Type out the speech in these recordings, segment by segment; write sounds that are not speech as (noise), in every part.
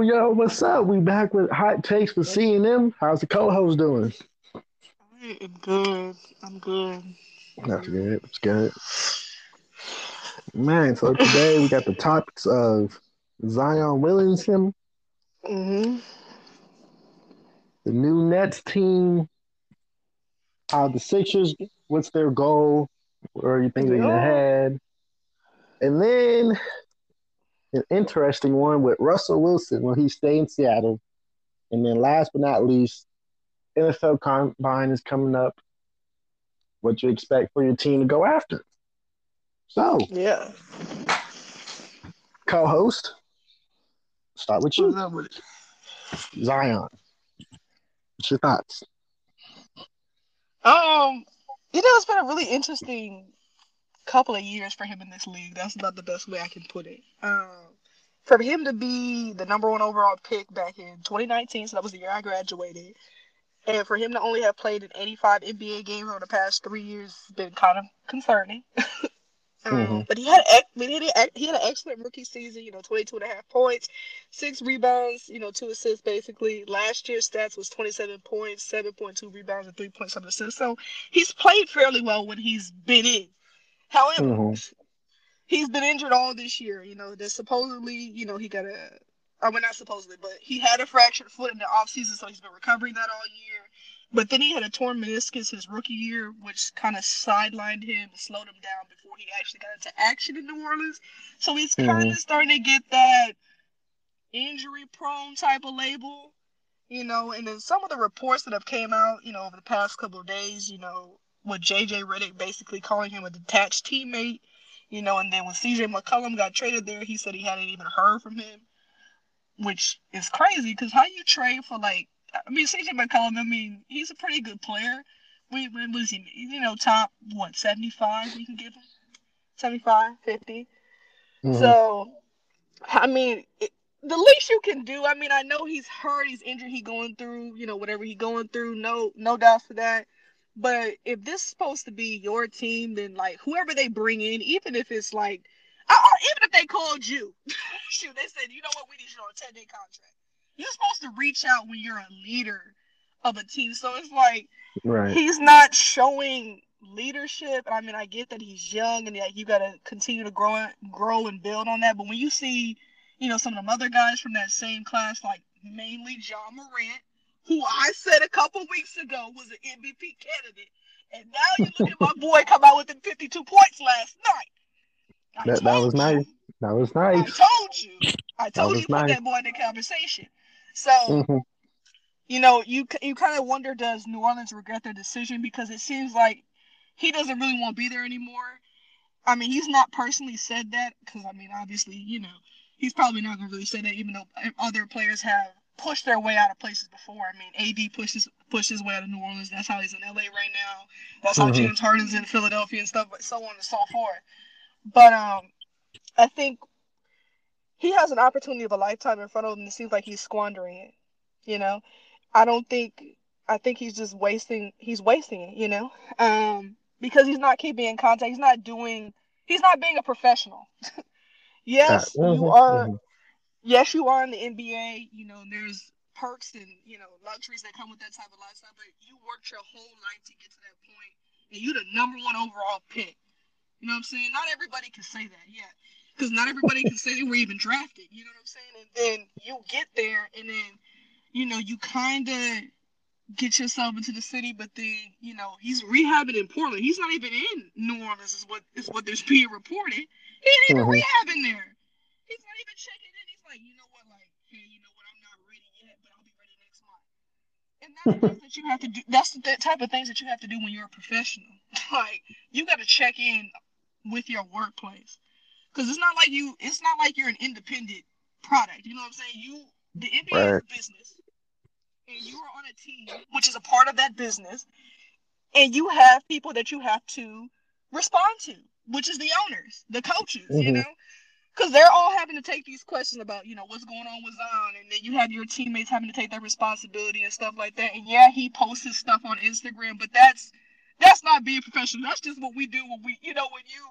Yo, what's up? We back with hot takes for C&M. How's the co-host doing? I'm good. I'm good. That's good. That's good. Man, so today we got the topics of Zion Williamson, hmm the new Nets team, how the Sixers, what's their goal, where are you think they're gonna Yeah. and then an interesting one with Russell Wilson when he stay in Seattle, and then last but not least, NFL Combine is coming up. What you expect for your team to go after? So, Yeah. co-host, start with What's you, up with it? Zion. What's your thoughts? Um, you know, it's been a really interesting couple of years for him in this league. That's not the best way I can put it. Um, for him to be the number one overall pick back in 2019, so that was the year I graduated, and for him to only have played in 85 NBA games over the past three years has been kind of concerning. (laughs) Um, Mhm. But he had ex- but he had, he had an excellent rookie season, you know, 22 and a half points, six rebounds, you know, two assists basically. Last year's stats was 27 points, 7.2 rebounds, and 3.7 assists. So he's played fairly well when he's been in. However, Mhm. he's been injured all this year. You know, that supposedly, you know, he got a, I mean, not supposedly, but he had a fractured foot in the offseason, so he's been recovering that all year. But then he had a torn meniscus his rookie year, which kind of sidelined him and slowed him down before he actually got into action in New Orleans. So he's kind of starting to get that injury prone type of label, you know. And then some of the reports that have came out, you know, over the past couple of days, you know, with JJ Redick basically calling him a detached teammate, you know, and then when CJ McCollum got traded there, he said he hadn't even heard from him, which is crazy because how you trade for like, I mean, CJ McCollum, I mean, he's a pretty good player. We, when was he, you know, top, what, 75 you can give him? 75, 50. Mhm. So, I mean, it, the least you can do. I mean, I know he's hurt, he's injured, he going through, you know, whatever he going through. No, no doubt for that. But if this is supposed to be your team, then like whoever they bring in, even if it's like, or even if they called you, (laughs) shoot, they said, you know what, we need you on a ten day contract. You're supposed to reach out when you're a leader of a team. So it's like right. he's not showing leadership. I mean, I get that he's young and like you got to continue to grow, grow and build on that. But when you see, you know, some of them other guys from that same class, like mainly Ja Morant, who I said a couple weeks ago was an MVP candidate, and now you look at my boy come out with 52 points last night. I That- that was you. nice. That was nice. I told you. I told you put nice. that boy in the conversation. So Mhm. you know, you you kind of wonder does New Orleans regret their decision because it seems like he doesn't really want to be there anymore. I mean, he's not personally said that because I mean, obviously, you know, he's probably not gonna really say that, even though other players have pushed their way out of places before. I mean, AD pushes his pushed his way out of New Orleans. That's how he's in LA right now. That's how Mhm. James Harden's in Philadelphia and stuff, but so on and so forth. But um, I think he has an opportunity of a lifetime in front of him. and It seems like he's squandering it. You know, I don't think. I think he's just wasting. He's wasting it. You know, um, because he's not keeping in contact. He's not doing. He's not being a professional. (laughs) yes, Uh, you mhm, are. mhm. Yes, you are in the NBA. You know, and there's perks and you know luxuries that come with that type of lifestyle. But you worked your whole life to get to that point, and you're the number one overall pick. You know what I'm saying? Not everybody can say that yet. Because not everybody can say they were even drafted. You know what I'm saying? And then you get there and then, you know, you kind of get yourself into the city, but then, you know, he's rehabbing in Portland. He's not even in New Orleans, is what is what there's being reported. He ain't even Mhm. rehabbing there. He's not even checking in. He's like, you know what, like, hey, you know what, I'm not ready yet, but I'll be ready next month. And that's that you have to do. That's the type of things that you have to do when you're a professional. (laughs) like, you got to check in with your workplace because it's not like you it's not like you're an independent product you know what i'm saying you the nba is a business and you are on a team which is a part of that business and you have people that you have to respond to which is the owners the coaches you Mhm. know because they're all having to take these questions about you know what's going on with zion and then you have your teammates having to take that responsibility and stuff like that and yeah he posts his stuff on instagram but that's that's not being professional that's just what we do when we you know when you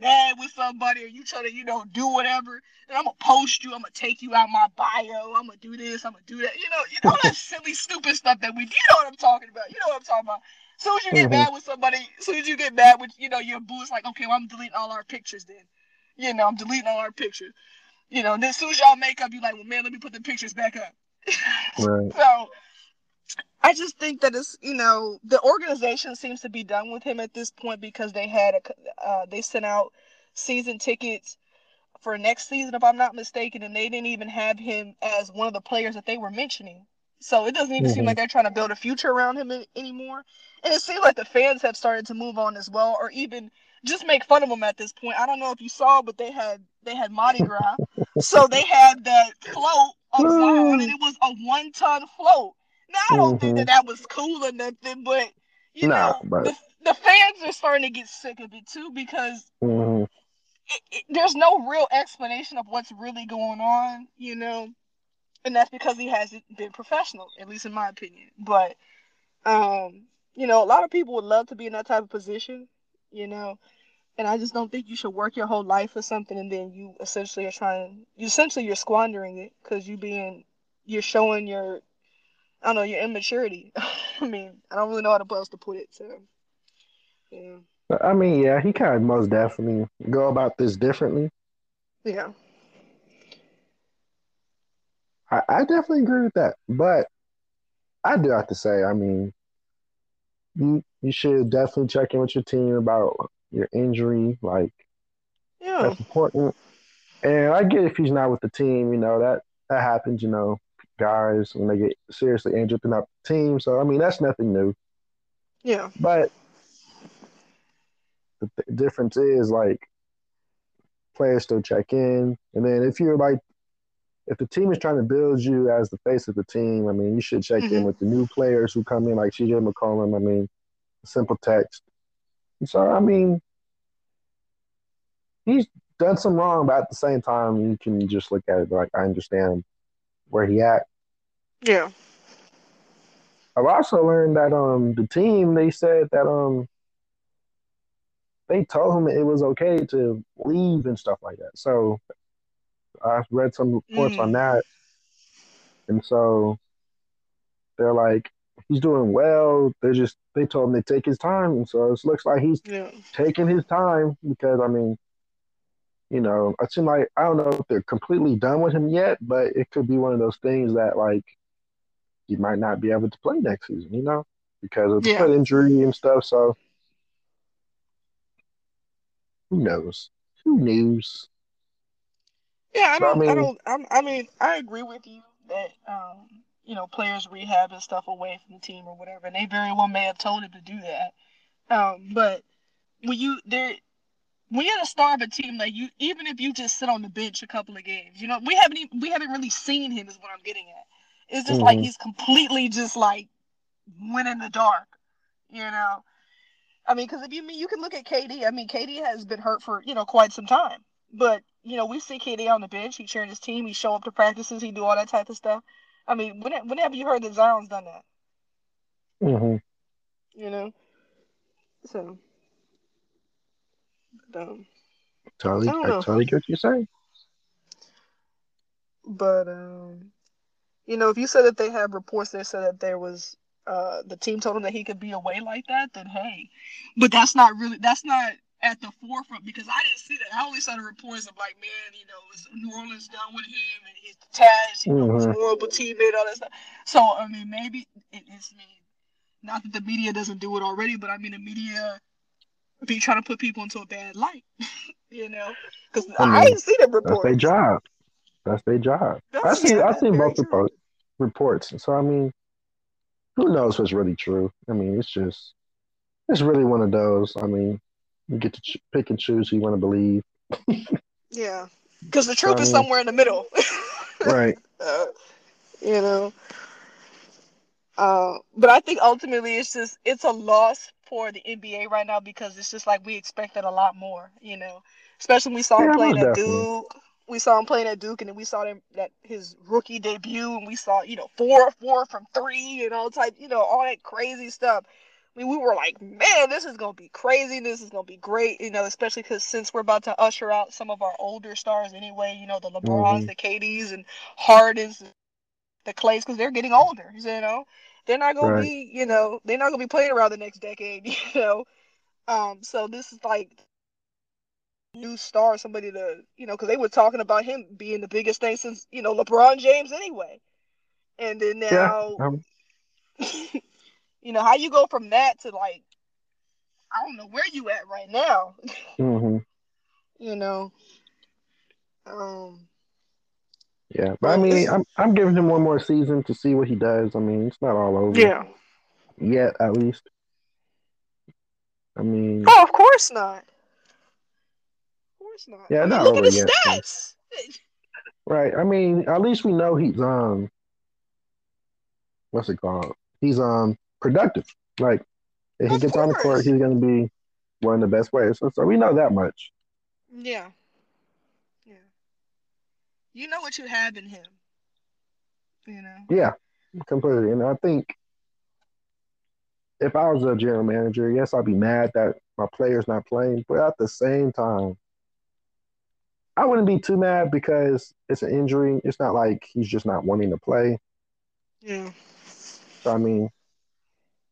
mad with somebody or you trying to, you know, do whatever, and I'm gonna post you, I'm gonna take you out my bio, I'm gonna do this, I'm gonna do that. You know, you know that silly, stupid stuff that we do. You know what I'm talking about. You know what I'm talking about. As soon as you get mm-hmm. mad with somebody, as soon as you get mad with, you know, your boo, it's like, okay, well, I'm deleting all our pictures then. You know, I'm deleting all our pictures. You know, then as soon as y'all make up, you're like, well, man, let me put the pictures back up. (laughs) Right. so I just think that it's you know the organization seems to be done with him at this point because they had a uh, they sent out season tickets for next season if I'm not mistaken and they didn't even have him as one of the players that they were mentioning. So it doesn't even mm-hmm. seem like they're trying to build a future around him anymore. And it seems like the fans have started to move on as well, or even just make fun of him at this point. I don't know if you saw, but they had they had Mardi Gras, so they had that float of Zion, and it was a one ton float. Now I don't mm-hmm. think that that was cool or nothing, but you nah, know, but... The, the fans are starting to get sick of it too because mm-hmm. it, it, there's no real explanation of what's really going on, you know, and that's because he hasn't been professional, at least in my opinion. But um, you know, a lot of people would love to be in that type of position, you know. And I just don't think you should work your whole life for something and then you essentially are trying, you essentially you're squandering it because you being, you're showing your I don't know, your immaturity. (laughs) I mean, I don't really know how else to put it. So, yeah. I mean, yeah, he kind of most definitely go about this differently. Yeah. I, I definitely agree with that, but I do have to say, I mean, you you should definitely check in with your team about your injury. Like, yeah, that's important. And I get if he's not with the team, you know that that happens. You know, guys when they get seriously injured, they're not the team. So I mean, that's nothing new. Yeah. But the th- difference is like players still check in, and then if you're like, if the team is trying to build you as the face of the team, I mean, you should check mm-hmm. in with the new players who come in, like CJ McCollum. I mean, simple text. so I mean, he's done some wrong, but at the same time, you can just look at it like I understand where he at. Yeah. I've also learned that um the team they said that um they told him it was okay to leave and stuff like that. So I read some reports mm. on that. And so they're like, he's doing well. They just they told him to take his time, and so it looks like he's yeah. taking his time because I mean, you know, it seems like I don't know if they're completely done with him yet, but it could be one of those things that like he might not be able to play next season, you know, because of the yeah. foot injury and stuff. So who knows? Who knows? Yeah, I don't. I, mean, I don't. I'm, I mean, I agree with you that um, you know players rehab and stuff away from the team or whatever, and they very well may have told him to do that. Um, but when you there when you're the star of a team, like you, even if you just sit on the bench a couple of games, you know, we haven't even, we haven't really seen him. Is what I'm getting at. It's just mm-hmm. like he's completely just like went in the dark, you know. I mean, because if you mean you can look at KD. I mean, KD has been hurt for you know quite some time, but you know we see KD on the bench. He cheering his team. He show up to practices. He do all that type of stuff. I mean, when, whenever you heard that Zion's done that? Mm-hmm. You know, so um, totally, I, I totally get what you're saying. But um, you know, if you said that they have reports that said that there was uh, the team told him that he could be away like that, then hey, but that's not really that's not at the forefront because I didn't see that. I only saw the reports of like, man, you know, is New Orleans done with him and he's detached, you know, mm-hmm. he's a horrible teammate, all that stuff. So I mean, maybe it, it's me. Not that the media doesn't do it already, but I mean, the media be trying to put people into a bad light, (laughs) you know? Because I, mean, I didn't see the reports. That's their job. That's their job. That's, I see. I seen both report, reports. So I mean, who knows what's really true? I mean, it's just it's really one of those. I mean, you get to ch- pick and choose who you want to believe. yeah, because the truth so, is somewhere in the middle. (laughs) right. Uh, you know. Uh, but I think ultimately it's just it's a loss for the NBA right now because it's just like we expected a lot more, you know. Especially when we saw him playing at Duke. We saw him playing at Duke and then we saw him that his rookie debut and we saw, you know, four four from three and all type, you know, all that crazy stuff. I mean, we were like, man, this is gonna be crazy. This is gonna be great, you know, especially because since we're about to usher out some of our older stars anyway, you know, the LeBrons, Mhm. the KDs, and Hardens, the Clays, because they're getting older. You know, they're not gonna Right. be, you know, they're not gonna be playing around the next decade. (laughs) You know, um, so this is like new star, somebody to, you know, because they were talking about him being the biggest thing since, you know, LeBron James anyway. And then Yeah. now, Um, (laughs) you know, how you go from that to like, I don't know where you at right now. mhm. (laughs) you know. Um, Yeah, but I mean, I'm I'm giving him one more season to see what he does. I mean, it's not all over yeah. yet, at least. I mean, Oh, of course not. Of course not. Yeah, I mean, not look at his yet, so- stats. right? I mean, at least we know he's um, what's it called? He's um productive. Like if he gets on the court, he's gonna be one of the best players. So, so we know that much. Yeah. Yeah. You know what you have in him. You know. Yeah, completely. And I think if I was a general manager, yes, I'd be mad that my player's not playing, but at the same time, I wouldn't be too mad because it's an injury. It's not like he's just not wanting to play. Yeah. So I mean,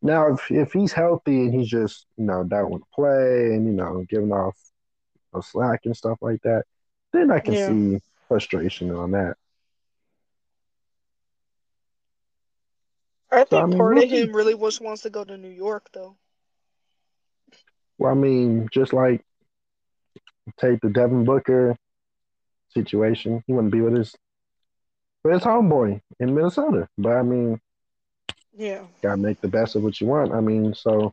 now if if he's healthy and he's just you know want to play and you know giving off you know, slack and stuff like that, then I can Yeah. see frustration on that. I think I mean, part of him really just wants to go to New York, though. Well, I mean, just like take the Devin Booker situation, he wouldn't be with his with his homeboy in Minnesota. But I mean, Yeah. gotta make the best of what you want. I mean, so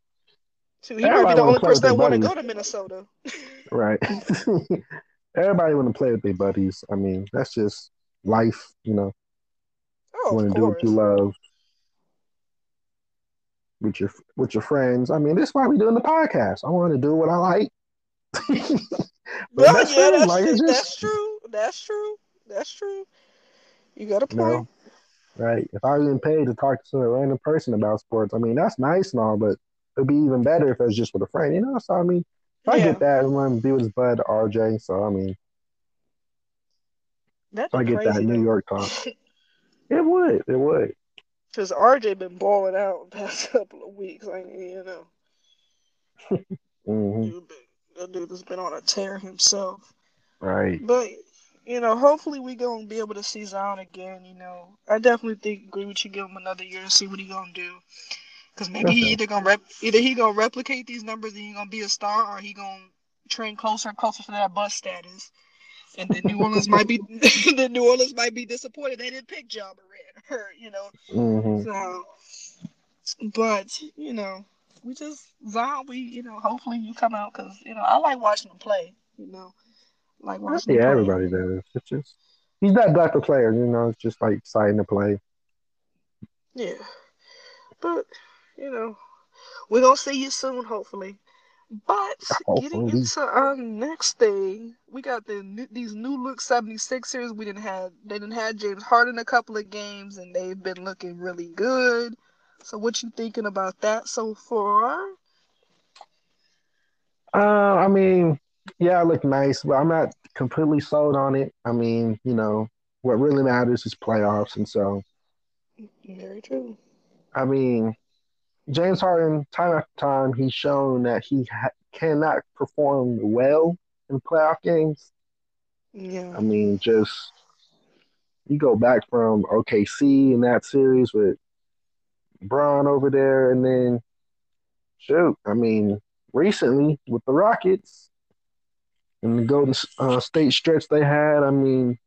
So he might be the only person that want to go to Minnesota. (laughs) right. (laughs) Everybody want to play with their buddies. I mean, that's just life, you know. Oh, you want to do what you love with your with your friends. I mean, this is why we doing the podcast. I want to do what I like. (laughs) Well, that's yeah, it. that's, Like, true. just- that's true. That's true. That's true. You got a point. Right? If I was getting paid to talk to some random person about sports, I mean, that's nice and all, but it'd be even better if it was just with a friend, you know? So, I mean, if I get that, I'm going to be with his bud, RJ. So, I mean, That'd if I get that New. York talk, (laughs) it would. It would. Because RJ been balling out the past (laughs) couple of weeks. Like, you know, (laughs) hmm dude that dude has been on a tear himself. Right. But you know, hopefully we gonna be able to see Zion again. You know, I definitely think agree with you. Give him another year and see what he gonna do. Because maybe he either gonna rep, either he gonna replicate these numbers and he gonna be a star, or he gonna train closer and closer to that bust status. And then New Orleans might be, (laughs) then New Orleans might be disappointed they didn't pick Ja Morant, (laughs) or you know. hmm So, but you know, we just Zion. We you know, hopefully you come out because you know I like watching him play. You know, like him Yeah, everybody does. It's just, he's that type of player, you know? It's just like exciting to play. Yeah, but you know, we're gonna see you soon, hopefully. But getting into our next thing, we got the these new look 76ers. We didn't have they didn't have James Harden a couple of games, and they've been looking really good. So, what you thinking about that so far? Uh, I mean, yeah, it looked nice, but I'm not completely sold on it. I mean, you know, what really matters is playoffs, and so Very true. I mean, James Harden, time after time, he's shown that he ha- cannot perform well in playoff games. Yeah. I mean, just you go back from OKC in that series with Braun over there, and then shoot, I mean, recently with the Rockets and the Golden uh, State stretch they had, I mean,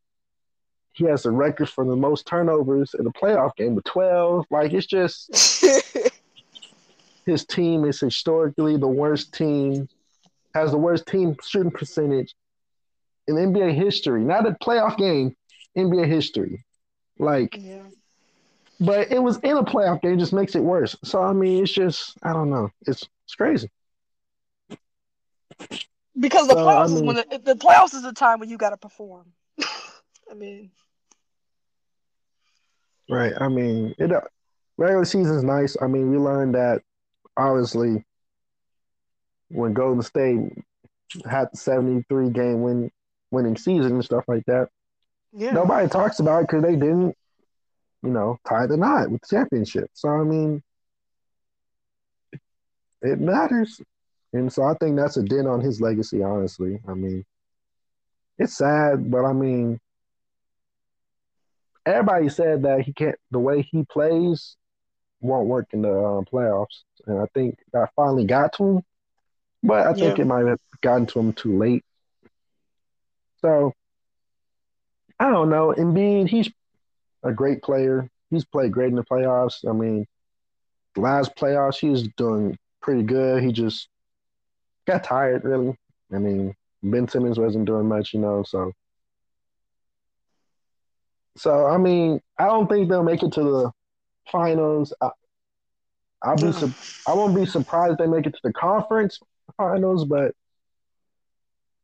he has the record for the most turnovers in a playoff game with 12. Like, it's just (laughs) his team is historically the worst team, has the worst team shooting percentage in NBA history. Not a playoff game, NBA history. Like, yeah. but it was in a playoff game, just makes it worse. So I mean, it's just I don't know. It's it's crazy. Because the So, I playoffs is when the, the playoffs is the time when you got to perform. (laughs) I mean, Right. I mean, it uh, regular season's nice. I mean, we learned that obviously, when Golden State had the 73 game win winning season and stuff like that, yeah. nobody talks about it because they didn't, you know, tie the knot with the championship. So I mean, it matters, and so I think that's a dent on his legacy. Honestly, I mean, it's sad, but I mean, everybody said that he can't. The way he plays won't work in the uh, playoffs, and I think that finally got to him. But I think yeah. it might have gotten to him too late. So I don't know. Embiid, he's a great player. He's played great in the playoffs. I mean, last playoffs he was doing pretty good. He just got tired, really. I mean, Ben Simmons wasn't doing much, you know. So, so I mean, I don't think they'll make it to the finals. I, I'll be su- I won't be surprised they make it to the conference finals, but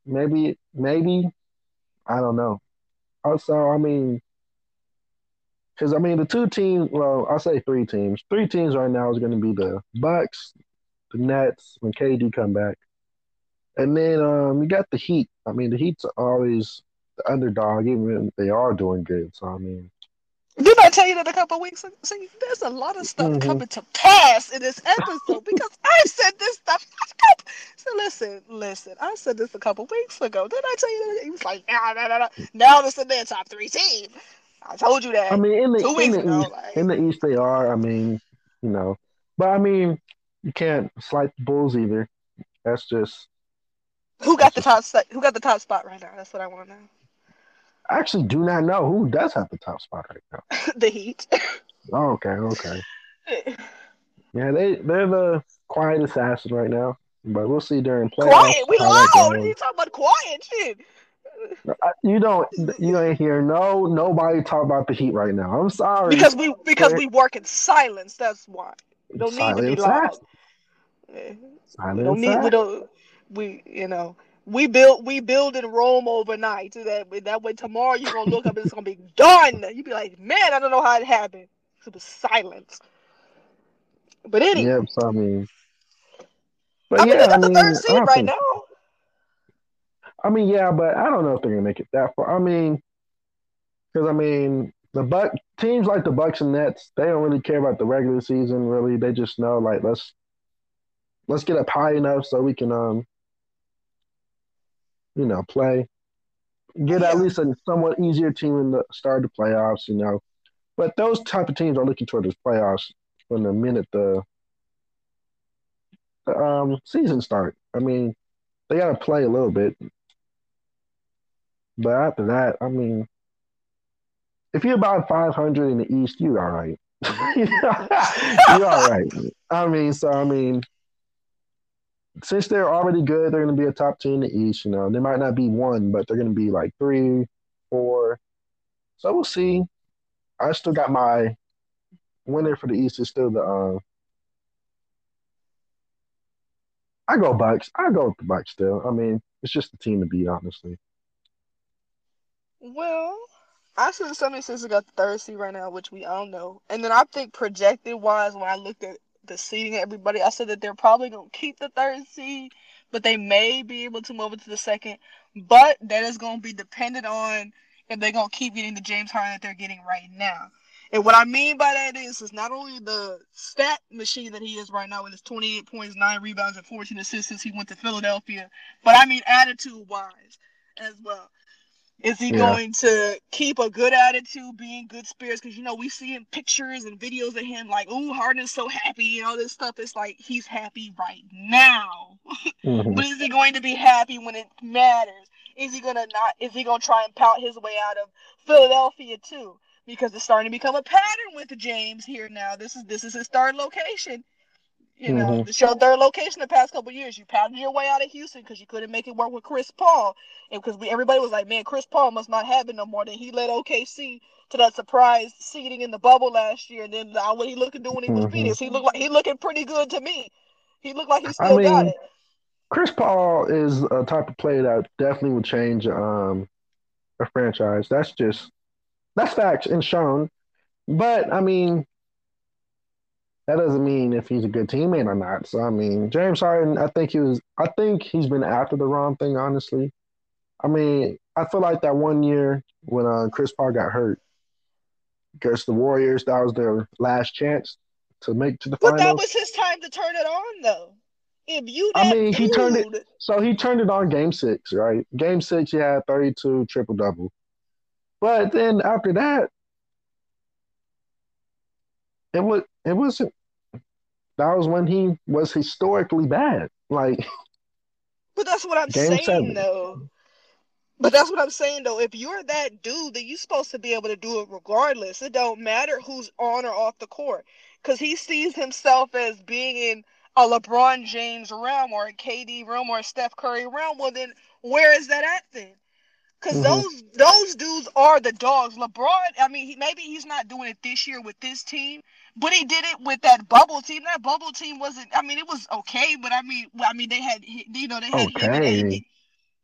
maybe maybe I don't know. Also, I mean, because I mean the two teams. Well, I'll say three teams. Three teams right now is going to be the Bucks, the Nets when KD come back, and then um you got the Heat. I mean the Heat's always the underdog, even if they are doing good. So I mean, did I tell you that a couple weeks ago? See, there's a lot of stuff mm-hmm. coming to pass in this episode because I said this stuff. So listen, listen. I said this a couple weeks ago. Did I tell you that? He was like, nah, nah, nah, nah. Now this is their top three team. I told you that. I mean, in the, in the ago, like, in the East they are. I mean, you know, but I mean, you can't slight the Bulls either. That's just. Who got the top? Who got the top spot right now? That's what I want to know. I actually do not know who does have the top spot right now. (laughs) the Heat. Oh, okay, okay. (laughs) yeah, they they're the quiet assassin right now, but we'll see during play. Quiet, we loud. You talking about quiet shit? You don't you don't hear no nobody talk about the Heat right now. I'm sorry because we because we work in silence. That's why we don't need to be loud. Silence. We don't need we don't we you know we build we build in Rome overnight. So that that way tomorrow you're gonna look up and it's gonna be done. You'd be like, man, I don't know how it happened. It was silence. But anyway. Yeah, so I mean. But I mean, yeah, I mean, the third seed right think, now. I mean, yeah, but I don't know if they're gonna make it that far. I mean, because I mean, the Buck teams like the Bucks and Nets, they don't really care about the regular season. Really, they just know like let's let's get up high enough so we can um you know, play. Get at least a somewhat easier team in the start of the playoffs, you know. But those type of teams are looking toward the playoffs from the minute the, the um, season start. I mean, they got to play a little bit. But after that, I mean, if you're about 500 in the East, you're all right. (laughs) you're all right. I mean, so I mean, since they're already good, they're going to be a top team in the East. You know, they might not be one, but they're going to be like three, four. So we'll see. I still got my winner for the East is still the. Uh, I go Bucks. I go with the Bucks still. I mean, it's just the team to beat, honestly. Well, I see the 76ers got the third seed right now, which we all know. And then I think projected wise, when I looked at the seeding everybody. I said that they're probably gonna keep the third seed, but they may be able to move it to the second. But that is gonna be dependent on if they're gonna keep getting the James Harden that they're getting right now. And what I mean by that is, is not only the stat machine that he is right now with his 28 points, 9 rebounds, and 14 assists since he went to Philadelphia, but I mean attitude wise as well. Is he yeah. going to keep a good attitude, being good spirits? Because you know we see in pictures and videos of him like, "Oh, Harden is so happy," and all this stuff. It's like he's happy right now, (laughs) mm-hmm. but is he going to be happy when it matters? Is he gonna not? Is he gonna try and pout his way out of Philadelphia too? Because it's starting to become a pattern with James here now. This is this is his third location. You know, mm-hmm. show their location the past couple years. You pounded your way out of Houston because you couldn't make it work with Chris Paul, and because everybody was like, "Man, Chris Paul must not have it no more." Then he led OKC to that surprise seeding in the bubble last year, and then uh, what he looking to do when he was mm-hmm. Phoenix, he looked like he looking pretty good to me. He looked like he still I mean, got it. Chris Paul is a type of player that definitely would change um, a franchise. That's just that's facts and shown. But I mean, that doesn't mean if he's a good teammate or not. So I mean, James Harden, I think he was. I think he's been after the wrong thing. Honestly, I mean, I feel like that one year when uh, Chris Paul got hurt against the Warriors, that was their last chance to make to the but finals. that was his time to turn it on, though. If you, I mean, that he turned it. So he turned it on game six, right? Game six, he had 32 triple double. But then after that, it was it wasn't. That was when he was historically bad. Like But that's what I'm saying, seven. though. But that's what I'm saying, though. If you're that dude, then you're supposed to be able to do it regardless. It don't matter who's on or off the court, because he sees himself as being in a LeBron James realm or a KD realm or a Steph Curry realm. Well, then where is that at then? Because Mhm. those those dudes are the dogs. LeBron, I mean, he, maybe he's not doing it this year with this team, but he did it with that bubble team. That bubble team wasn't. I mean, it was okay, but I mean, well, I mean, they had you know they had him and AD.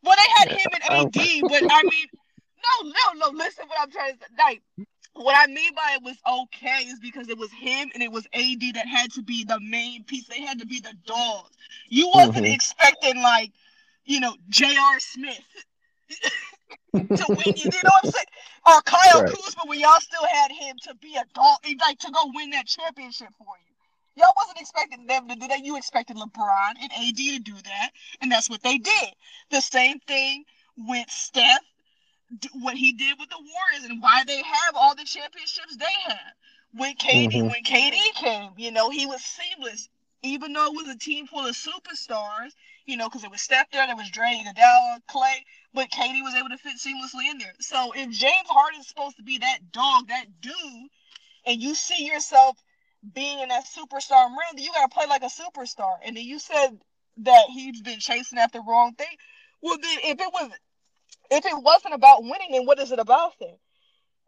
Well, they had him and I- AD, but I mean, no, no, no. Listen, what I'm trying to say. Like, what I mean by it was okay is because it was him and it was AD that had to be the main piece. They had to be the dogs. You wasn't Mhm. expecting like, you know, J.R. Smith (laughs) to win. You know what I'm saying? Or Kyle Right. Kuzma, when y'all still had him to be a dog, like to go win that championship for you. Y'all wasn't expecting them to do that. You expected LeBron and AD to do that, and that's what they did. The same thing with Steph, what he did with the Warriors, and why they have all the championships they have. When KD, Mhm. when KD came, you know, he was seamless. Even though it was a team full of superstars, you know, because it was Steph there, there was Dre, Iguodala, Clay, but KD was able to fit seamlessly in there. So if James Harden's supposed to be that dog, that dude, and you see yourself being in that superstar realm, then you gotta play like a superstar. And then you said that he's been chasing after the wrong thing. Well, then if it was, if it wasn't about winning, then what is it about then?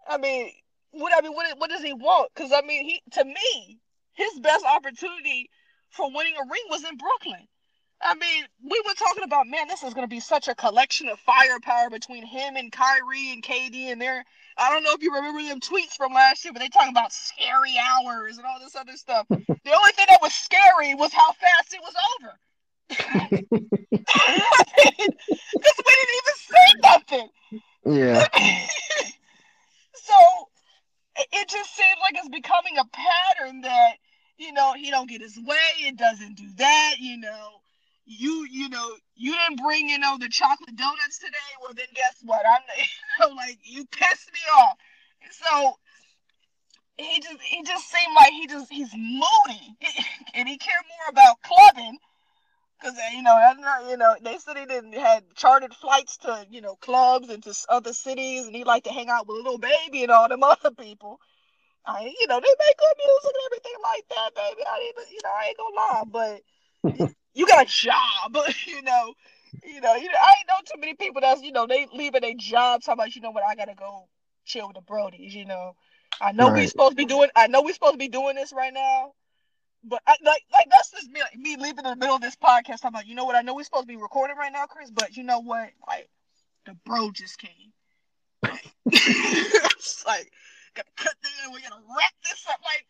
I mean, what I mean, what what does he want? Because I mean, he to me, his best opportunity for winning a ring was in Brooklyn. I mean, we were talking about, man, this is going to be such a collection of firepower between him and Kyrie and KD and their. I don't know if you remember them tweets from last year, but they talking about scary hours and all this other stuff. (laughs) the only thing that was scary was how fast it was over. (laughs) Because (laughs) we didn't even say nothing. Yeah. so it- it just seems like it's becoming a pattern that you know he don't get his way it doesn't do that you know. You you know you didn't bring you know the chocolate donuts today. Well then guess what? I'm (laughs) you know like you pissed me off. So he just he just seemed like he just he's moody. (laughs) And he cared more about clubbing because uh, you know that's not you know they said he didn't had chartered flights to you know clubs and to other cities and he liked to hang out with a Lil Baby and all them (laughs) other people I you know they make good music and everything like that baby I even- you know I ain't gonna lie but (laughs) you got a job (laughs) you know you know you know I ain't know too many people that's you know they leaving their jobs how about you know what I gotta go chill with the Brodies you know I know we Right. supposed to be doing I know we supposed to be doing this right now but I, like, like that's just me, like, me leaving in the middle of this podcast. I'm like, you know what? I know we're supposed to be recording right now, Chris, but you know what? Like, the bro just came. (laughs) it's like, gotta cut this. We gotta wrap this up. Like,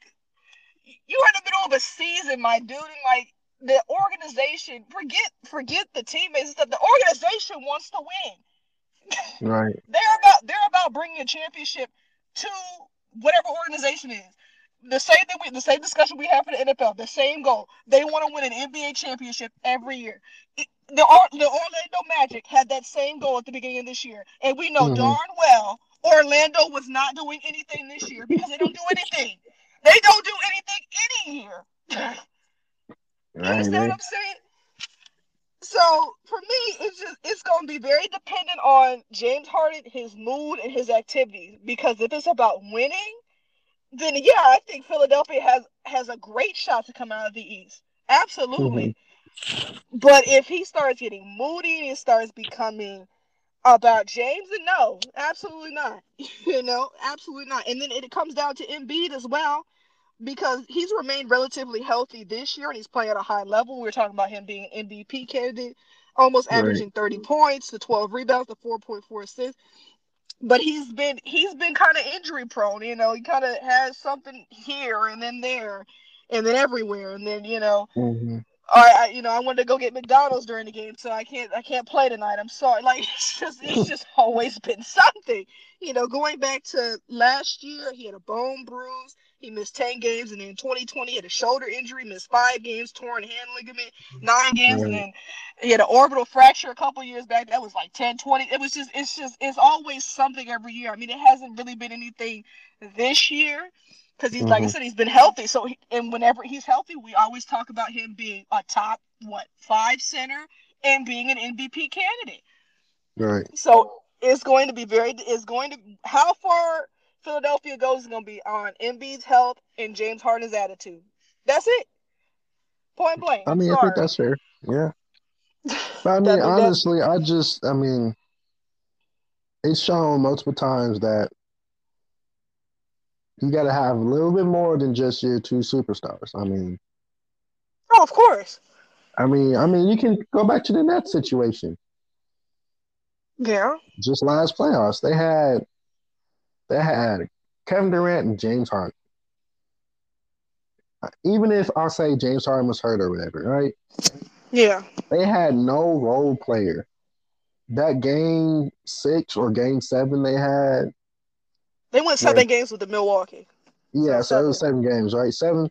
you're in the middle of a season, my dude, and like the organization, forget, forget the teammates and stuff. The organization wants to win Right. (laughs) they're about they're about bringing a championship to whatever organization is. The same thing we, the same discussion we have for the NFL. The same goal. They want to win an NBA championship every year. It- the the Orlando Magic had that same goal at the beginning of this year, and we know Mhm. darn well Orlando was not doing anything this year because they don't do anything. They don't do anything any year. You Right. understand right. what I'm saying? So for me, it's just it's gonna be very dependent on James Harden, his mood, and his activities. Because if it's about winning, then yeah, I think Philadelphia has has a great shot to come out of the East. Absolutely. Mm-hmm. But if he starts getting moody and starts becoming about James, then no, absolutely not. (laughs) you know, absolutely not. And then it comes down to Embiid as well because he's remained relatively healthy this year and he's playing at a high level. We were talking about him being an MVP candidate, almost Right. averaging 30 points, the 12 rebounds, the 4.4 assists. But he's been he's been kind of injury prone, you know. He kind of has something here and then there, and then everywhere, and then you know, Mm-hmm. Or I, you know, I wanted to go get McDonald's during the game, so I can't, I can't play tonight. I'm sorry. (laughs) Like it's just, it's just (laughs) always been something. You know, going back to last year, he had a bone bruise. He missed 10 games, and then 2020 he had a shoulder injury, missed five games, torn hand ligament, nine games, and then he had an orbital fracture a couple years back. That was like 10, 20. It was just, it's just, it's always something every year. I mean, it hasn't really been anything this year because he's, like I Mhm. said, he's been healthy. So, he, and whenever he's healthy, we always talk about him being a top, what, five center and being an MVP candidate. Right. So it's going to be very. It's going to how far Philadelphia goes is going to be on Embiid's health and James Harden's attitude. That's it. Point blank. I mean, I think that's fair. Yeah. But I (laughs) mean, that- honestly, I just, I mean, it's shown multiple times that you got to have a little bit more than just your two superstars. I mean, oh, of course. I mean, I mean, you can go back to the Nets situation. Yeah. Just last playoffs, they had, they had Kevin Durant and James Harden. Uh, even if I'll say James Harden was hurt or whatever, right? Yeah. They had no role player. That game six or game seven they had, They went seven games with the Milwaukee. yeah, So so it was seven games, right? Seven.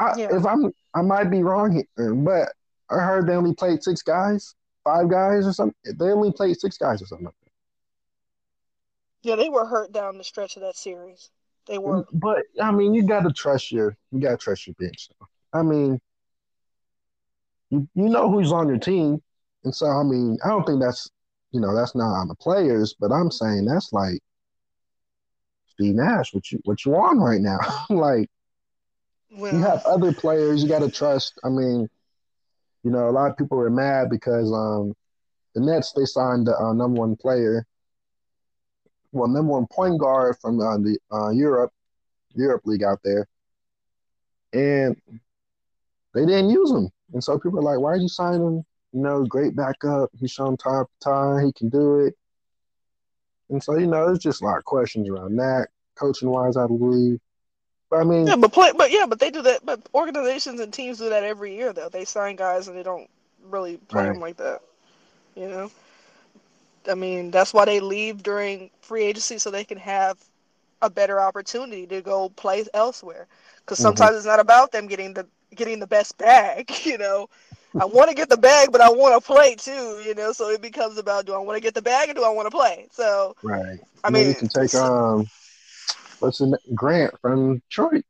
I, Yeah. If I'm, I might be wrong here, but I heard they only played six guys, five guys or something. They only played six guys or something. Yeah, they were hurt down the stretch of that series. They were. Mm, but I mean, you got to trust your, you got to trust your bench. I mean, you you know who's on your team, and so I mean, I don't think that's, you know, that's not on the players, but I'm saying that's like Steve Nash, what you what you on right now? (laughs) like Well, you have other players you got to trust. I mean, you know, a lot of people were mad because um the Nets they signed the uh, number one player, well, number one point guard from uh, the uh, Europe Europe league out there, and they didn't use him. And so people are like, "Why did you sign him? You know, great backup. He's shown time time he can do it." And so you know, there's just a lot of questions around that, coaching wise, I believe. But I mean, yeah, but play, but yeah, but they do that. But organizations and teams do that every year, though. They sign guys and they don't really play Right. them like that. You know, I mean, that's why they leave during free agency so they can have a better opportunity to go play elsewhere. Because Mhm. sometimes it's not about them getting the getting the best bag. (laughs) You know, I want to get the bag, but I want to play too. You know, so it becomes about do I want to get the bag or do I want to play? So right. I Maybe mean, you can take um, what's the Grant from Detroit.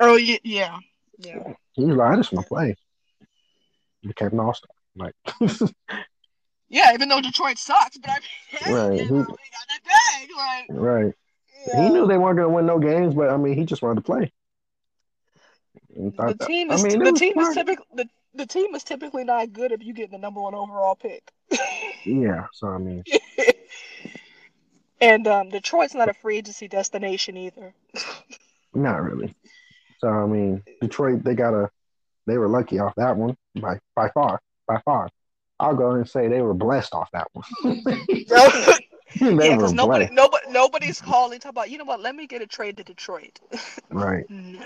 oh yeah, yeah, yeah. He was like, I just want to play. Became an all star. Like, (laughs) Yeah, even though Detroit sucks, but I mean, (laughs) Right, you he- know, he got that bag. Like, right. yeah. He knew they weren't going to win no games, but I mean, he just wanted to play. The thought that- team I is mean, the was team is smart. typically the, the team is typically not good if you get the number one overall pick. Yeah, so I mean, (laughs) and um, Detroit's not a free agency destination either. (laughs) not really. So I mean, Detroit, they got a, they were lucky off that one by by far, by far. I'll go and say they were blessed off that one. (laughs) they yeah, because nobody, nobody, nobody's calling. Talk about you know what? Let me get a trade to Detroit. right? No,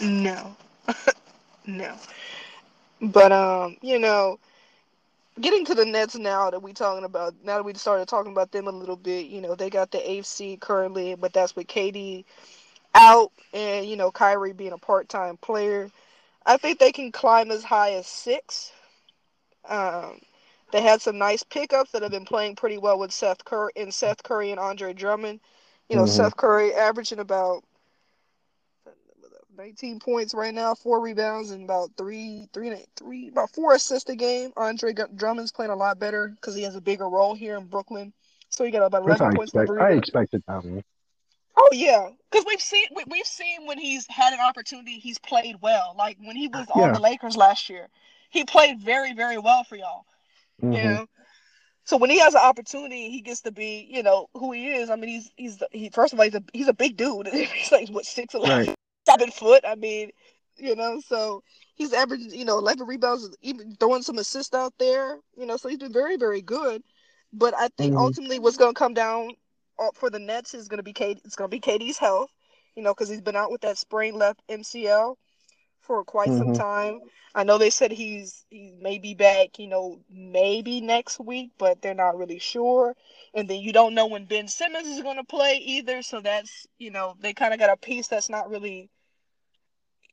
no, no. But um, you know, getting to the Nets now that we talking about, now that we started talking about them a little bit, you know, they got the AFC currently, but that's with KD out and you know Kyrie being a part-time player. I think they can climb as high as six. Um, they had some nice pickups that have been playing pretty well with Seth Curry and Seth Curry and Andre Drummond. You know, Mhm. Seth Curry averaging about 19 points right now, four rebounds, and about three, three, three, about four assists a game. Andre Drummond's playing a lot better because he has a bigger role here in Brooklyn. So he got about 11 I points per expect. I expected that one. Oh yeah, because we've seen we, we've seen when he's had an opportunity, he's played well. Like when he was on Yeah. the Lakers last year, he played very, very well for y'all. Mhm. You know. So when he has an opportunity, he gets to be, you know, who he is. I mean, he's he's he first of all he's a he's a big dude. (laughs) he's like what six eleven, Right. Seven foot. I mean, you know, so he's averaging, you know, eleven rebounds, even throwing some assists out there. You know, so he's been very, very good. But I think Mhm. ultimately, what's going to come down uh, for the Nets is going to be KD. It's going to be KD's health. you know, because he's been out with that sprain left MCL for quite Mhm. some time. I know they said he's he may be back, you know, maybe next week, but they're not really sure. And then you don't know when Ben Simmons is going to play either, so that's you know they kind of got a piece that's not really,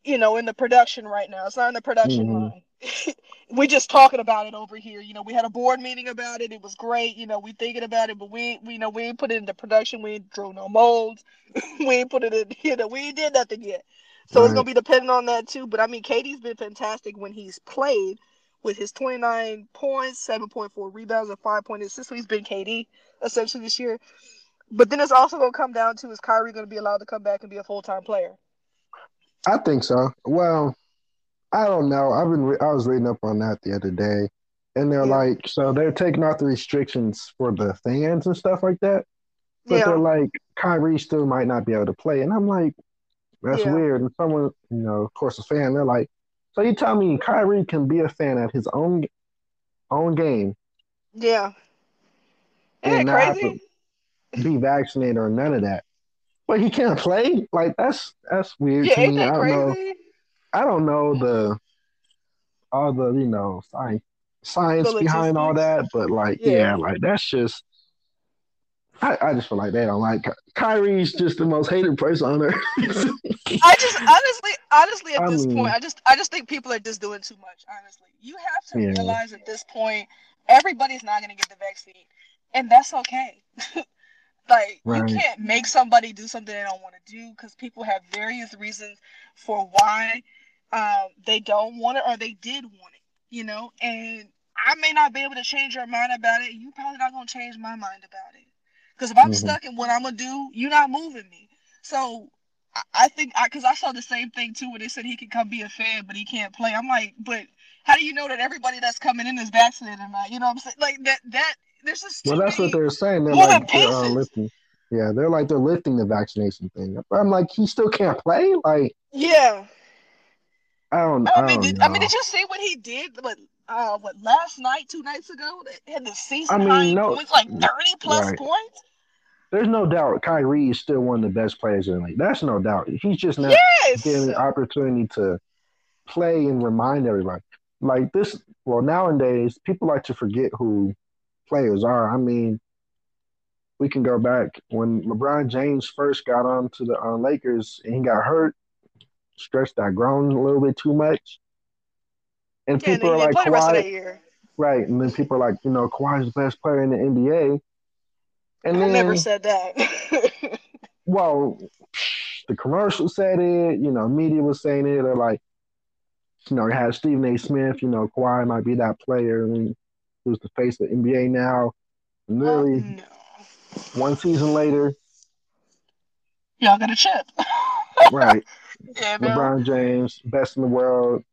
you know, in the production right now. It's not in the production Mhm. line. (laughs) we just talking about it over here. You know, we had a board meeting about it. It was great. You know, we thinking about it, but we we know we ain't put it into production. We ain't drew no molds. (laughs) we ain't put it in. (laughs) You know, we ain't did nothing yet. So it's gonna be dependent on that too. But I mean, KD's been fantastic when he's played with his 29 points, 7.4 rebounds, and 5 point assists. So he's been KD essentially this year. But then it's also gonna come down to is Kyrie gonna be allowed to come back and be a full time player? I think so. Well, I don't know. I've been re- I was reading up on that the other day, and they're Yeah. like, so they're taking off the restrictions for the fans and stuff like that. But Yeah. they're like, Kyrie still might not be able to play, and I'm like, that's Yeah. weird. And someone, you know, of course, a fan, they're like, so you tell me Kyrie can be a fan at his own own game Yeah. And Isn't not have crazy? be vaccinated or none of that, but he can't play? Like that's that's weird Yeah, to me. I don't know. I don't know the all the you know science science The behind all that, but like Yeah. yeah, like that's just. I, I just feel like they don't like Ky- Kyrie's just the most hated person on earth. (laughs) I just honestly, honestly, at I this mean- point, I just, I just think people are just doing too much. Honestly, you have to Yeah. realize at this point, everybody's not going to get the vaccine, and that's okay. (laughs) like Right. you can't make somebody do something they don't want to do because people have various reasons for why um, they don't want it or they did want it. You know, and I may not be able to change your mind about it. You probably not going to change my mind about it. Because if I'm Mhm. stuck in what I'm gonna do, you're not moving me. So I- I think I because I saw the same thing too when they said he could come be a fan, but he can't play. I'm like, but how do you know that everybody that's coming in is vaccinated or not? You know what I'm saying? Like that that there's just well, that's what they're saying. They're like they're uh, lifting. Yeah, they're like they're lifting the vaccination thing. I'm like, he still can't play. Like yeah. I don't. I I, mean, don't did, know. I mean, did you see what he did? What uh, what last night, two nights ago, had the season I mean, high no- points, like thirty plus Right. points. There's no doubt Kyrie is still one of the best players in the league. That's no doubt. He's just not Yes. getting the opportunity to play and remind everybody. Like this, well, nowadays people like to forget who players are. I mean, we can go back when LeBron James first got on to the uh, Lakers and he got hurt, stretched that groin a little bit too much, and Yeah, people he are like play the rest of that Kawhi, right? And then people are like, you know, Kawhi's the best player in the NBA, and I then never said that. (laughs) well, the commercial said it, you know, media was saying it, or like, you know, had Stephen A. Smith, you know, Kawhi might be that player, and who's the face of the NBA now. And Well, oh, no. one season later, Y'all got a chip. right, (laughs) yeah. LeBron James, best in the world.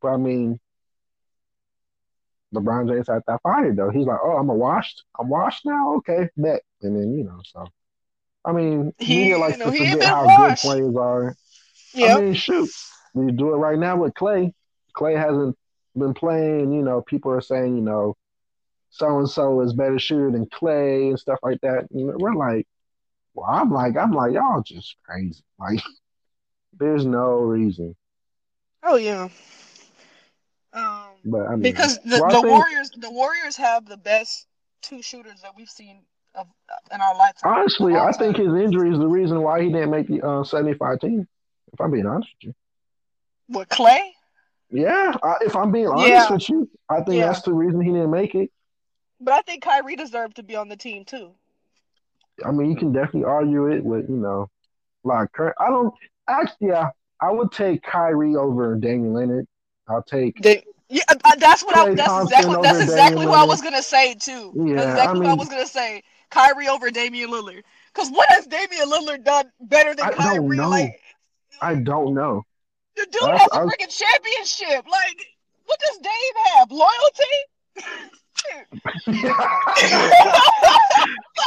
But I mean, LeBron James had that fired though. He's like, "Oh, I'm a washed. I'm washed now. Okay, bet." And then you know, so I mean, He- media you likes know, to forget how washed. good players are. Yep. I mean, shoot, we do it right now with Clay. Clay hasn't been playing. You know, people are saying, you know, so and so is better shooter than Clay and stuff like that. You know, we're like, well, I'm like, I'm like, y'all just crazy. (laughs) Like, there's no reason. oh yeah. Um, But I mean, because the, well, the think- Warriors, the Warriors have the best two shooters that we've seen of in our lifetime. honestly, I think his injury is the reason why he didn't make the uh, 75 team. If I'm being honest with you. What Clay? Yeah, I, if I'm being honest Yeah. with you, I think Yeah. that's the reason he didn't make it. But I think Kyrie deserved to be on the team too. I mean, you can definitely argue it with, you know, like Kurt. I don't actually. Yeah, I would take Kyrie over Damian Lillard. I'll take. They, yeah, uh, that's what I. That's Thompson exactly. That's exactly Damian what I was gonna say too. Yeah, that's exactly I what I was gonna say. Kyrie over Damian Lillard. Because what has Damian Lillard done better than I don't Kyrie? know. Like I don't know. The dude That's- has a I was- freaking championship. Like what does Dame have? Loyalty?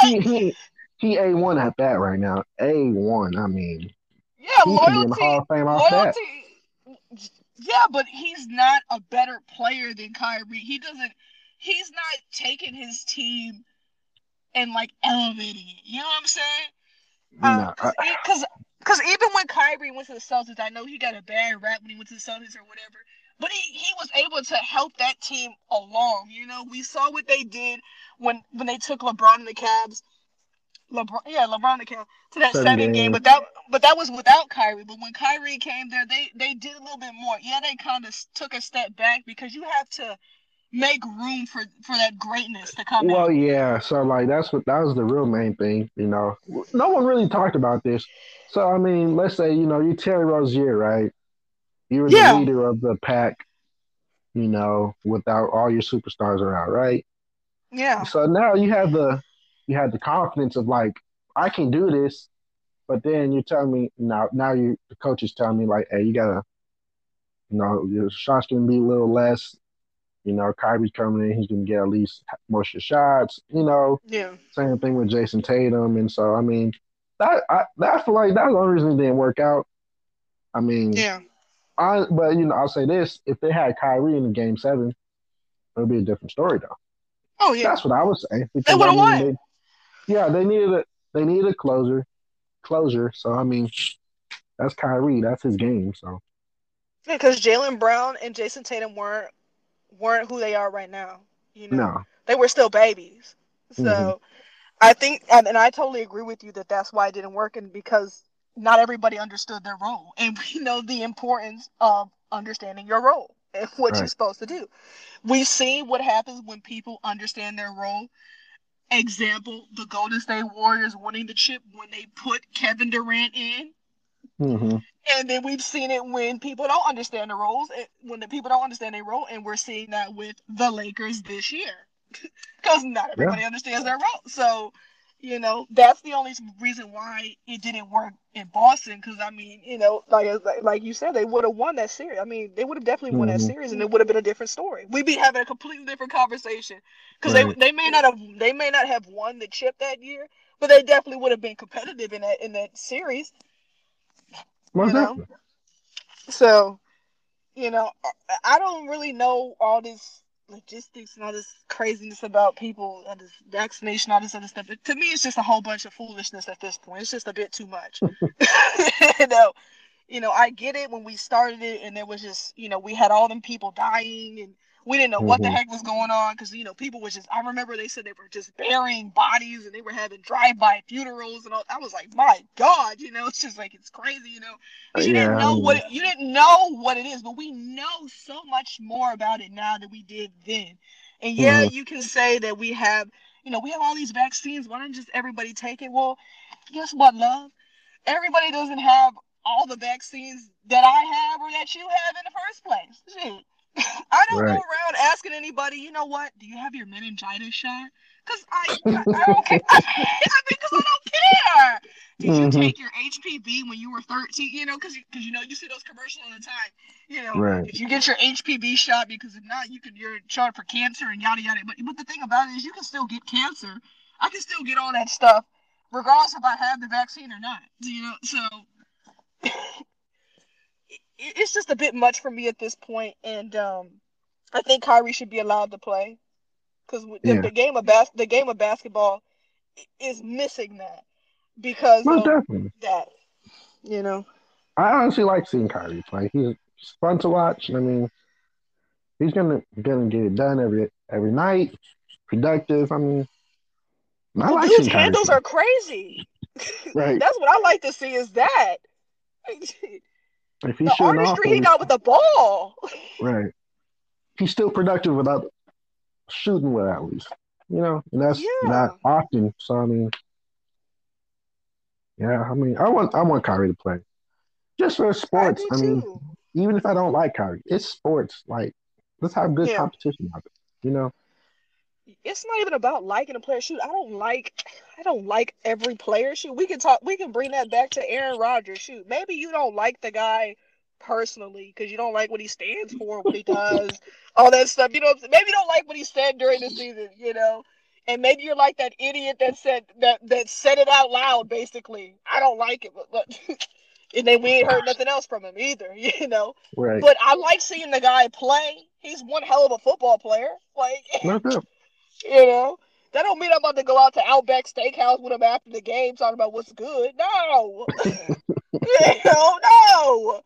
(laughs) he, he, he a one at that right now. A one. I mean, yeah, he could be loyalty. Hall of Fame off that. Loyalty. Yeah, but he's not a better player than Kyrie. He doesn't. He's not taking his team and like elevating it. You know what I'm saying? No, Because um, I- because even when Kyrie went to the Celtics, I know he got a bad rap when he went to the Celtics or whatever. But he, he was able to help that team along. You know, we saw what they did when when they took LeBron and the Cavs. LeBron, yeah, LeBron and the Cavs to that Seven seven, game, games. but that but that was without Kyrie. But when Kyrie came there, they they did a little bit more. Yeah, they kind of took a step back because you have to make room for for that greatness to come Well, in. yeah. So like that's what that was the real main thing. You know, no one really talked about this. So I mean, let's say you know you Terry Rozier, right? You were Yeah. the leader of the pack. You know, without all your superstars around, right? Yeah, So now you have the you have the confidence of like I can do this, but then you're telling me now now you the coach is telling me like, hey, you gotta, you know, your shots gonna be a little less. You know, Kyrie's coming in, he's gonna get at least most of shots. You know, yeah, same thing with Jayson Tatum, and so I mean, that I that I feel like that's the only reason it didn't work out. I mean, yeah. I but you know I'll say this: if they had Kyrie in the game seven, it would be a different story though. Oh yeah. That's what I was saying. They would've I mean, won. they- yeah, they needed a they needed a closer, closure. So I mean, that's Kyrie. That's his game. So Because Jaylen Brown and Jayson Tatum weren't weren't who they are right now. You know, no, they were still babies. So Mhm. I think, and, and I totally agree with you that that's why it didn't work, and because not everybody understood their role, (laughs) and we know the importance of understanding your role and what you're supposed to do. We've seen what happens when people understand their role. Example: the Golden State Warriors winning the chip when they put Kevin Durant in. Hmm And then we've seen it when people don't understand the roles, when the people don't understand their role, and we're seeing that with the Lakers this year, (laughs) because not everybody understands their role. So, you know, that's the only reason why it didn't work in Boston. Because I mean, you know, like like- you said, they would have won that series. I mean, they would have definitely won that Mhm. series, and it would have been a different story. We'd be having a completely different conversation because Right. they they may not have they may not have won the chip that year, but they definitely would have been competitive in that in that series. You know? So, you know, I- I don't really know all this logistics and all this craziness about people and this vaccination, all this other stuff. But to me, it's just a whole bunch of foolishness at this point. It's just a bit too much. (laughs) (laughs) you know, you know, I get it when we started it, and there was just, you know, we had all them people dying, and we didn't know what the Mhm. heck was going on because you know people was just. I remember they said they were just burying bodies and they were having drive-by funerals and all. I was like, my God, you know, (laughs) it's just like it's crazy, you know. you Yeah, didn't know what it, you didn't know what it is, but we know so much more about it now than we did then. And yeah, Mhm. you can say that we have, you know, we have all these vaccines. Why don't just everybody take it? Well, guess what, love? Everybody doesn't have all the vaccines that I have or that you have in the first place. Shit. I don't go around asking anybody, you know what? Do you have your meningitis shot? Because (laughs) I, I, I don't care. I mean, because I don't care. Did you Mhm. take your HPV when you were 13? You know, because because you know you see those commercials all the time. You know, Right. did you get your HPV shot? Because if not, you could you're charged for cancer and yada yada. But but the thing about it is, you can still get cancer. I can still get all that stuff, regardless if I have the vaccine or not. Do you know, so (laughs) it's just a bit much for me at this point, and um, I think Kyrie should be allowed to play because the, Yeah. the game of bas- the game of basketball is missing that because Most of definitely. that. You know. I honestly like seeing Kyrie play. He's fun to watch. I mean, he's gonna gonna get it done every every night. Productive. I mean, I like dude's handles play. are crazy. (laughs) Right. That's what I like to see is that. (laughs) If he's the shooting off, he got with the ball. right. He's still productive without shooting well, at least. You know, and that's Yeah. not often. So I mean, yeah. I mean, I want I want Kyrie to play, just for sports. do I, mean, too. even if I don't like Kyrie, it's sports. Like, let's have good Yeah. competition out there. You know. It's not even about liking a player shoot. I don't like I don't like every player shoot. We can talk we can bring that back to Aaron Rodgers shoot. Maybe you don't like the guy personally because you don't like what he stands for, what he does, all that stuff. You know, what I'm saying? maybe you don't like what he said during the season, you know. And maybe you're like that idiot that said that that said it out loud basically. I don't like it, but, but (laughs) and then we ain't heard nothing else from him either, (laughs) you know. Right. But I like seeing the guy play. He's one hell of a football player. Like. (laughs) you know That don't mean I'm about to go out to Outback Steakhouse with him after the game talking about what's good. No. (laughs) Hell no.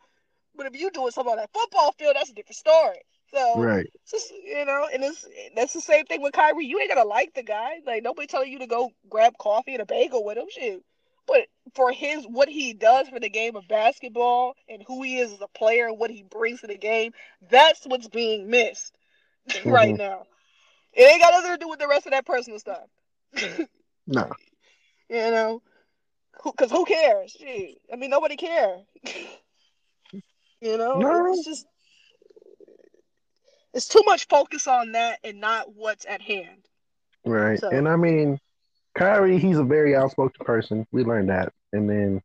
But if you doing something on that football field, that's a different story. So Right. just you know, and it's that's the same thing with Kyrie. You ain't gonna like the guy. Like nobody telling you to go grab coffee and a bagel with him. Shoot. But for his what he does for the game of basketball and who he is as a player and what he brings to the game, that's what's being missed mm-hmm. right now. It ain't got nothing to do with the rest of that personal stuff. No. (laughs) You know, because who cares? Shoot. I mean, nobody care. (laughs) you know, No. it's just it's too much focus on that and not what's at hand. Right. So- And I mean, Kyrie, he's a very outspoken person. We learned that. And then,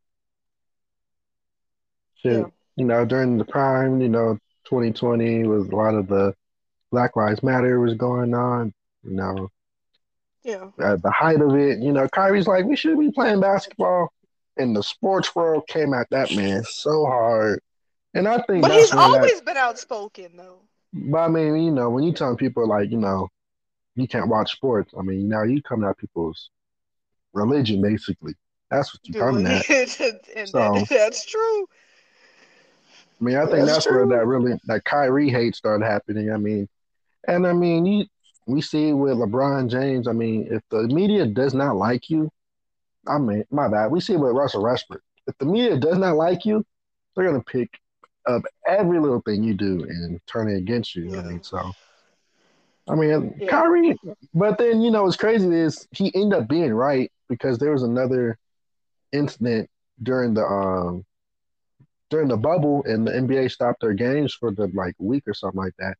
shit, Yeah. you know, during the prime, you know, 2020 was a lot of the Black Lives Matter was going on. You know, Yeah, at the height of it, you know, Kyrie's like, we should be playing basketball. And the sports world came at that man so hard. And I think but he's when that- always been outspoken though. But I mean, you know, when you telling people like, you know, you can't watch sports, I mean, now you coming at people's religion basically. That's what you're coming at. (laughs) and So- that, that's true. I mean, I think That's that's, where that really that Kyrie hate started happening. I mean, and I mean, you, we see with LeBron James. I mean, if the media does not like you, I mean, my bad. We see with Russell Westbrook. If the media does not like you, they're gonna pick up every little thing you do and turn it against you. I mean, so. I mean, Yeah. Kyrie, but then you know what's crazy is he ended up being right because there was another incident during the um during the bubble and the NBA stopped their games for the like week or something like that.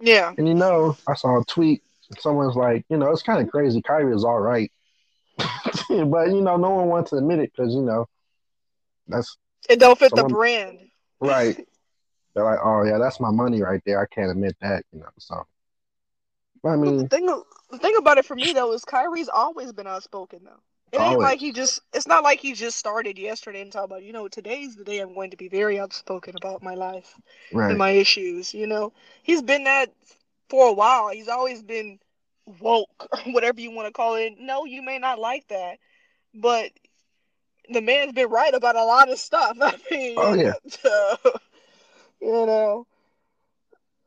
Yeah, And you know, I saw a tweet. Someone's like, you know, it's kind of crazy. Kyrie is all right, (laughs) but you know, no one wants to admit it because you know, that's it don't fit the brand. right. (laughs) They're like, oh yeah, that's my money right there. I can't admit that, you know. So, but I But the mean, thing, the thing about it for me though is Kyrie's always been outspoken though. It ain't like he just. It's not like he just started yesterday and talk about. You know, today's the day I'm going to be very outspoken about my life right, and my issues. You know, he's been that for a while. He's always been woke, (laughs) whatever you want to call it. No, you may not like that, but the man's been right about a lot of stuff. (laughs) I mean, Oh, yeah. (laughs) so, you know.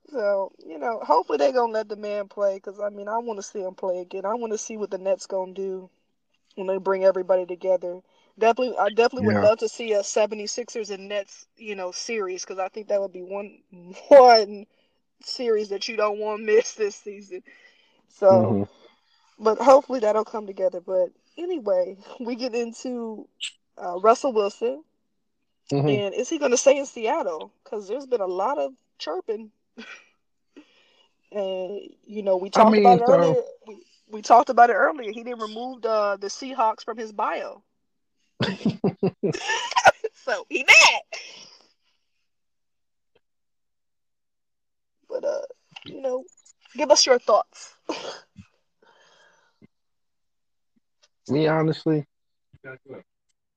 So you know, hopefully they're gonna let the man play because I mean I want to see him play again. I want to see what the Nets gonna do when they bring everybody together. Definitely, I definitely would love to see a 76ers and Nets you know series because I think that would be one (laughs) one series that you don't want to miss this season. So, Mhm. but hopefully that'll come together. But anyway, we get into uh, Russell Wilson. Mhm. And is he going to stay in Seattle? Because there's been a lot of chirping. (laughs) and you know, we I talked mean, about it so- earlier. We, we talked about it earlier. He didn't remove the the Seahawks from his bio, (laughs) so he mad. But uh, you know, give us your thoughts. (laughs) Me honestly,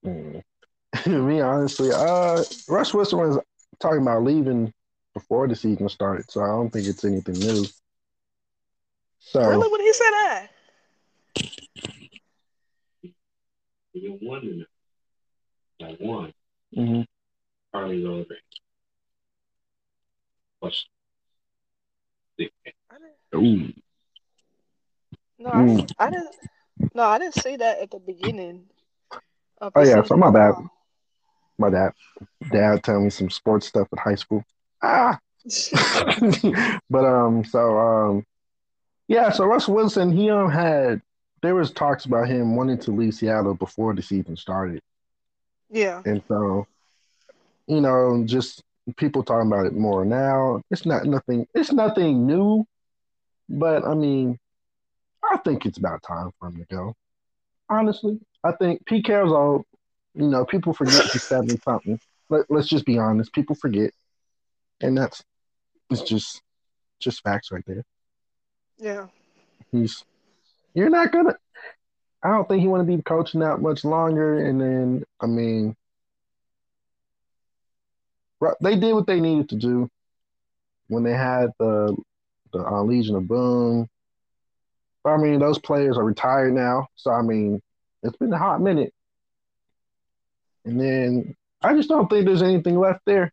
Mm. (laughs) me honestly, uh, Russ Wilson was talking about leaving before the season started, so I don't think it's anything new. So Really, when he said that? You won in it. I won. mhm. Harley Logan. Plus, the I didn't, Ooh. no, I Mm. didn't, I didn't. No, I didn't say that at the beginning. Of Oh, the yeah, so my at bad. my dad, dad telling me some sports stuff in high school. Ah. (laughs) (laughs) but um, so um, yeah. So Russell Wilson, he um had there was talks about him wanting to leave Seattle before the season started, yeah, and so you know, just people talking about it more now. It's not nothing. It's nothing new, but I mean, I think it's about time for him to go. Honestly, I think Pete Carroll's old. You know, people forget he's seventy something. Let, let's just be honest. People forget, and that's it's just just facts right there. Yeah. He's you're not gonna. I don't think he want to be coaching that much longer. And then I mean, they did what they needed to do when they had the the uh, Legion of Boom. I mean, those players are retired now, so I mean, it's been a hot minute. And then I just don't think there's anything left there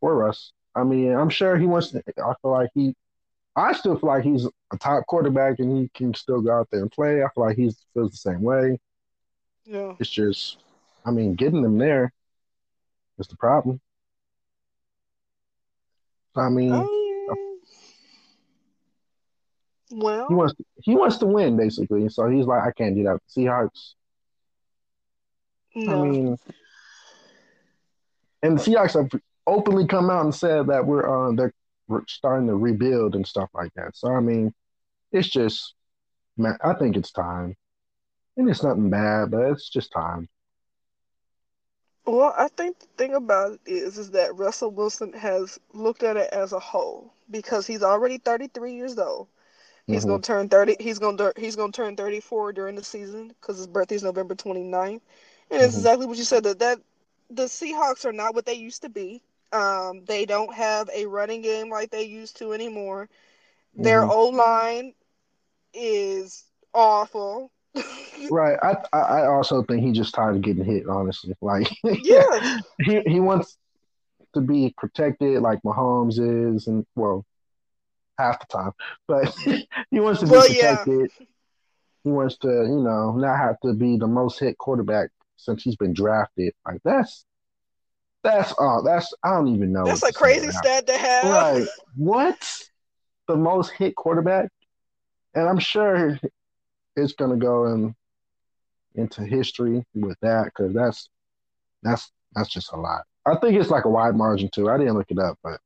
for us. I mean, I'm sure he wants to. I feel like he. I still feel like he's a top quarterback and he can still go out there and play. I feel like he feels the same way. Yeah. It's just, I mean, getting them there is the problem. I mean, Um, well, he wants he wants to win basically. So he's like, I can't do that. Seahawks. no. I mean, and the Seahawks have openly come out and said that we're uh they're starting to rebuild and stuff like that. So I mean, it's just, man, I think it's time, and it's nothing bad, but it's just time. Well, I think the thing about it is, is that Russell Wilson has looked at it as a whole because he's already 33 years old. He's Mhm. gonna turn 30. He's gonna he's gonna turn 34 during the season because his birthday's November 29th. And it's Mhm. exactly what you said that that the Seahawks are not what they used to be. Um, they don't have a running game like they used to anymore. Their Mhm. O line is awful. (laughs) Right. I I also think he just tired of getting hit. Honestly, (laughs) like yeah, (laughs) he he wants to be protected like Mahomes is, and well, half the time, but he wants to be Well, yeah. protected. He wants to, you know, not have to be the most hit quarterback since he's been drafted. Like that's that's uh that's I don't even know. that's a crazy stat to have. Right. What? The most hit quarterback? And I'm sure it's gonna go in into history with that because that's that's that's just a lot. I think it's like a wide margin too. I didn't look it up, but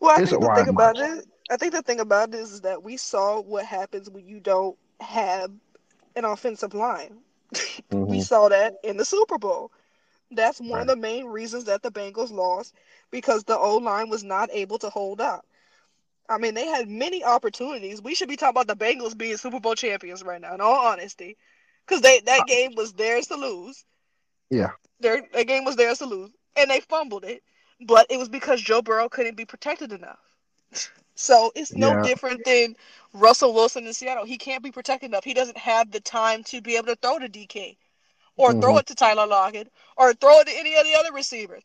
Well, I It's think a the wide thing about margin. it, I think the thing about it is that we saw what happens when you don't have an offensive line. (laughs) We mhm, saw that in the Super Bowl. That's one of the main reasons that the Bengals lost because the O line was not able to hold up. I mean, they had many opportunities. We should be talking about the Bengals being Super Bowl champions right now, in all honesty, because they that uh, game was theirs to lose. yeah, Their that game was theirs to lose, and they fumbled it, but it was because Joe Burrow couldn't be protected enough. (laughs) So it's no Yeah. different than Russell Wilson in Seattle. He can't be protected enough. He doesn't have the time to be able to throw to DK, or throw Mhm. it to Tyler Lockett, or throw it to any of the other receivers.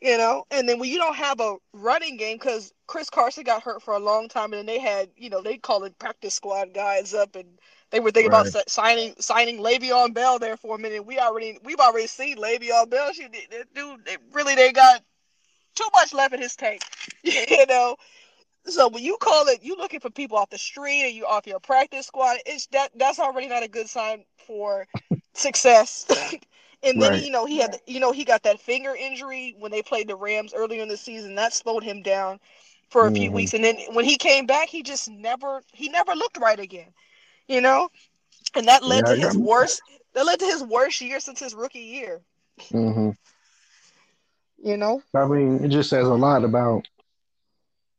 You know, and then when you don't have a running game, because Chris Carson got hurt for a long time, and then they had, you know, they called it practice squad guys up, and they were thinking about Right. si- signing signing Le'Veon Bell there for a minute. We already we've already seen Le'Veon Bell. She, dude, they really they got too much left in his tank, (laughs) you know. So when you call it, you looking for people off the street and you off your practice squad. It's that that's already not a good sign for (laughs) success. (laughs) and then Right. you know he had you know he got that finger injury when they played the Rams earlier in the season. That slowed him down for a few Mhm. weeks. And then when he came back, he just never he never looked right again. You know, and that led Yeah, to his worst. That led to his worst year since his rookie year. hmm You know. I mean, it just says a lot about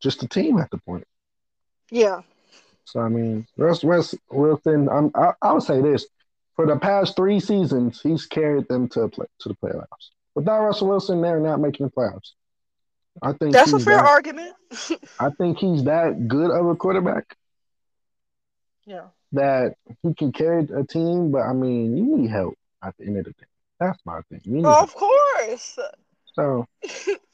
just the team at the point. Yeah. So I mean, Russ, Russ Wilson. I'm, I I would say this: for the past three seasons, he's carried them to play, to the playoffs. Without Russell Wilson, they're not making the playoffs. I think That's a fair that, argument. (laughs) I think he's that good of a quarterback Yeah. that he can carry a team. But I mean, you need help at the end of the day. That's my thing. You need Of course. so (laughs)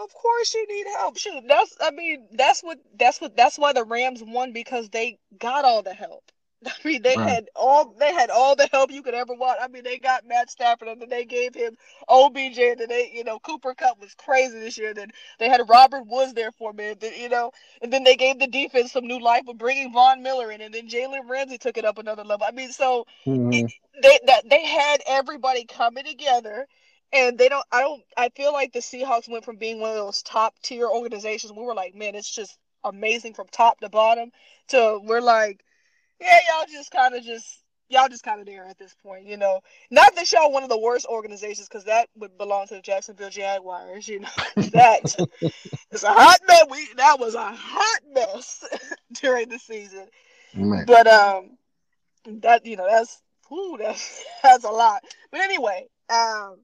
Of course you need help. Shoot, that's I mean, that's what that's what that's why the Rams won because they got all the help. (laughs) I mean, they Right. had all they had all the help you could ever want. I mean, they got Matt Stafford and then they gave him OBJ and then they, you know, Cooper Kupp was crazy this year. And Then they had Robert Woods there for a minute, then, you know, and then they gave the defense some new life with bringing Von Miller in, and then Jalen Ramsey took it up another level. I mean, so mhm, they that they had everybody coming together and they don't i don't i feel like the seahawks went from being one of those top tier organizations. We were like man it's just amazing from top to bottom to we're like yeah y'all just kind of just y'all just kind of there at this point you know? Not that y'all one of the worst organizations because that would belong to the jacksonville jaguars you know? (laughs) That is a hot mess. We that was a hot mess (laughs) during the season. Man. but um, that you know that's ooh, that's (laughs) that's a lot. But anyway, um,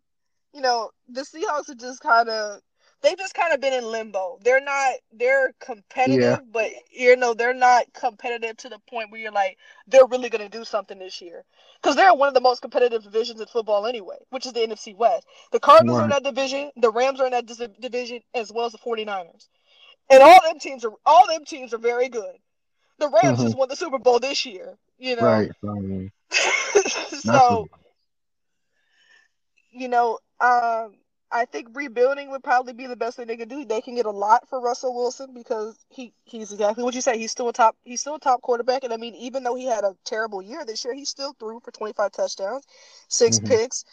you know the Seahawks are just kind of they've just kind of been in limbo. They're not they're competitive, Yeah. but you know they're not competitive to the point where you're like they're really going to do something this year because they're one of the most competitive divisions in football anyway, which is the NFC West. The Cardinals are in that division, the Rams are in that dis- division, as well as the 49ers. And all them teams are all them teams are very good. The Rams Mhm. just won the Super Bowl this year, you know. Right. Um, (laughs) so you know, um, I think rebuilding would probably be the best thing they can do. They can get a lot for Russell Wilson because he he's exactly what you say. He's still a top he's still a top quarterback, and I mean, even though he had a terrible year this year, he still threw for twenty five touchdowns, 6 Mhm. picks,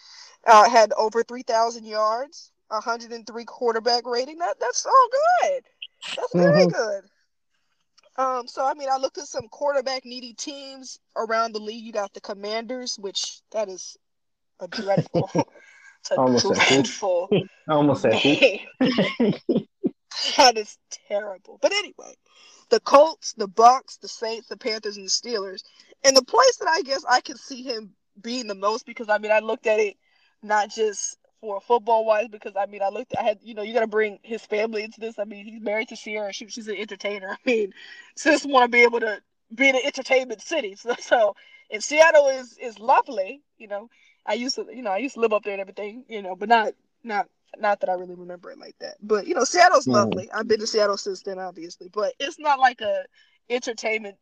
uh, had over three thousand yards, hundred and three quarterback rating. That that's all good. That's very Mhm. good. Um, so I mean, I looked at some quarterback needy teams around the league. You got the Commanders, which that is a dreadful, (laughs) Almost who? dreadful (laughs) almost (laughs) that is terrible. But anyway, the Colts, the Bucks, the Saints, the Panthers, and the Steelers. And the place that I guess I can see him being the most because I mean I looked at it not just for football wise because I mean I looked I had you know you got to bring his family into this. I mean he's married to Ciara. She, she's an entertainer. (laughs) I mean just want to be able to be in an entertainment city. So, so and Seattle is is lovely. You know I used to you know I used to live up there and everything. You know but not not not that I really remember it like that. But you know, Seattle's Mm. lovely. I've been to Seattle since then, obviously, but it's not like a entertainment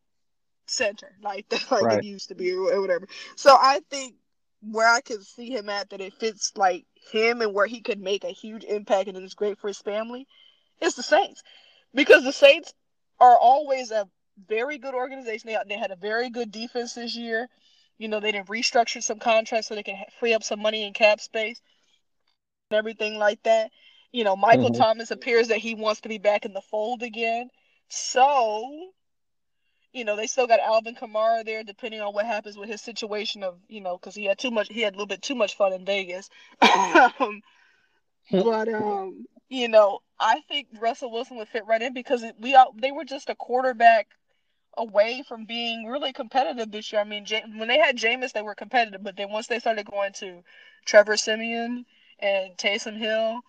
center (laughs) like that, (laughs) like Right. it used to be or whatever. So I think where I could see him at that it fits like him and where he could make a huge impact and it is great for his family is the Saints because the Saints are always a very good organization. They, they had a very good defense this year. You know, they didn't restructure some contracts so they can free up some money in cap space and everything like that. You know, Michael Mhm. Thomas appears that he wants to be back in the fold again. So, you know, they still got Alvin Kamara there, depending on what happens with his situation of, you know, because he had too much, he had a little bit too much fun in Vegas. (laughs) um, but um, you know, I think Russell Wilson would fit right in because we all, they were just a quarterback away from being really competitive this year. I mean, when they had Jameis, they were competitive, but then once they started going to Trevor Siemian and Taysom Hill,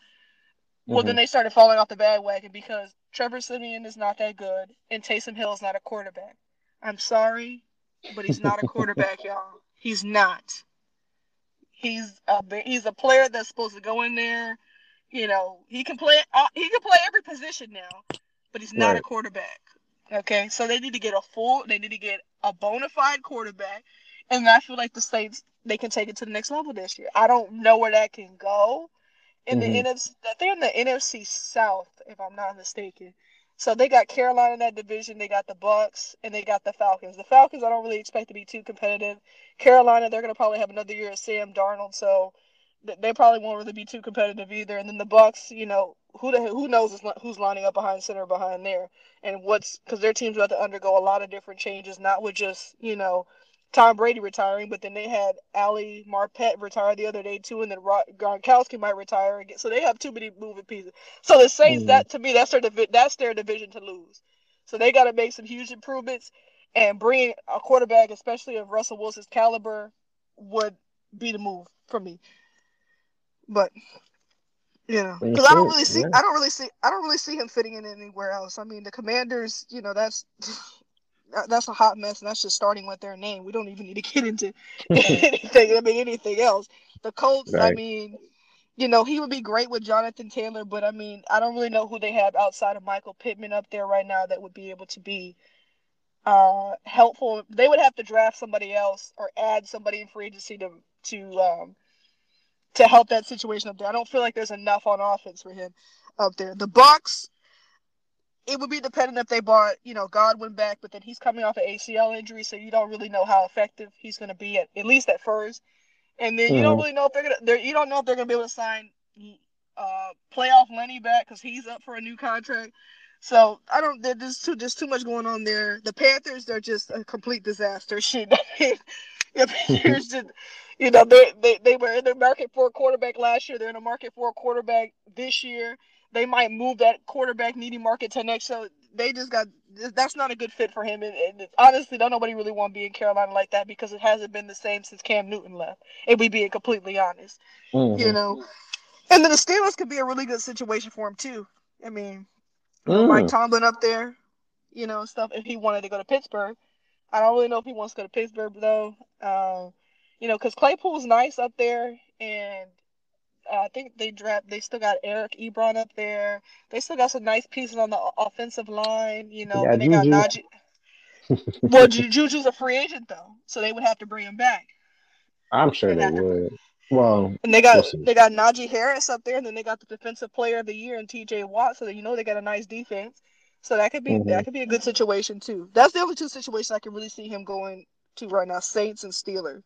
well, then Mhm. they started falling off the bandwagon because Trevor Siemian is not that good and Taysom Hill is not a quarterback. I'm sorry, but he's not a quarterback, (laughs) y'all. He's not. He's a he's a player that's supposed to go in there. You know, he can play uh, he can play every position now, but he's not a quarterback. Okay, so they need to get a full. They need to get a bona fide quarterback, and I feel like the Saints they can take it to the next level this year. I don't know where that can go in Mhm. the NFC. They're in the NFC South, if I'm not mistaken. So they got Carolina in that division. They got the Bucks and they got the Falcons. The Falcons I don't really expect to be too competitive. Carolina they're gonna probably have another year of Sam Darnold, so they probably won't really be too competitive either. And then the Bucks, you know, who the who knows who's lining up behind center behind there and what's because their team's about to undergo a lot of different changes, not with just you know Tom Brady retiring, but then they had Ali Marpet retire the other day too, and then Ro- Gronkowski might retire again. So they have too many moving pieces. So the Saints, Mhm. that to me, that's their divi- that's their division to lose. So they got to make some huge improvements, and bringing a quarterback, especially of Russell Wilson's caliber, would be the move for me. But you know, because I don't really see, Yeah. I don't really see, I don't really see him fitting in anywhere else. I mean, the Commanders, you know, that's (laughs) that's a hot mess, and that's just starting with their name. We don't even need to get into (laughs) anything. I mean, anything else. The Colts, I mean, you know, he would be great with Jonathan Taylor, but I mean, I don't really know who they have outside of Michael Pittman up there right now that would be able to be uh helpful. They would have to draft somebody else or add somebody in free agency to to um to help that situation up there. I don't feel like there's enough on offense for him up there. The Bucks, it would be dependent if they bought, you know, Godwin back, but then he's coming off an ACL injury, so you don't really know how effective he's going to be at at least at first. And then you don't Mhm. really know if they're gonna, they're, you don't know if they're gonna be able to sign uh playoff Lenny back because he's up for a new contract. So I don't. There's too there's too much going on there. The Panthers, they're just a complete disaster. (laughs) Shit, I (laughs) mean, the Panthers (laughs) just, you know, they they they were in the market for a quarterback last year. They're in the market for a quarterback this year. They might move that quarterback needy market to next. So they just got that's not a good fit for him. And, and honestly, don't nobody really want to be in Carolina like that because it hasn't been the same since Cam Newton left. If we being completely honest Mhm. you know. And then the Steelers could be a really good situation for him too. I mean, mm. Mike Tomlin up there, you know, stuff. If he wanted to go to Pittsburgh, I don't really know if he wants to go to Pittsburgh though. Uh, you know, because Claypool's nice up there, and uh, I think they draft. They still got Eric Ebron up there. They still got some nice pieces on the offensive line. You know, yeah, they got Najee. (laughs) well, Juju's a free agent though, so they would have to bring him back. I'm sure they, they would. To... Well, and they got we'll they got Najee Harris up there, and then they got the defensive player of the year and T.J. Watt, so that you know they got a nice defense. So that could be mm-hmm. that could be a good situation too. That's the only two situations I can really see him going to right now: Saints and Steelers.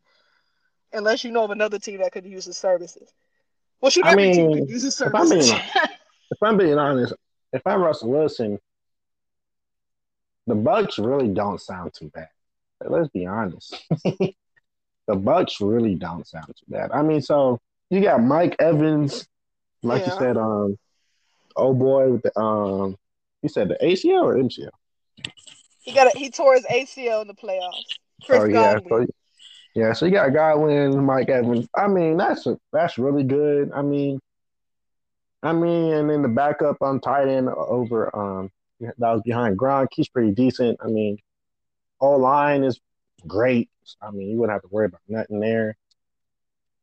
Unless you know of another team that could use his services. Well, should I every mean, team could use his services. If I'm, being, if I'm being honest, if I'm Russell Wilson, the Bucks really don't sound too bad. Let's be honest. (laughs) the Bucks really don't sound too bad. I mean, so you got Mike Evans, like yeah. you said, um, oh boy, with the um, you said the ACL or MCL. He got a, he tore his ACL in the playoffs. Chris oh yeah, so, yeah. So you got Godwin, Mike Evans. I mean, that's a, that's really good. I mean, I mean, and then the backup on tight end over um that was behind Gronk. He's pretty decent. I mean, all line is great. I mean, you wouldn't have to worry about nothing there.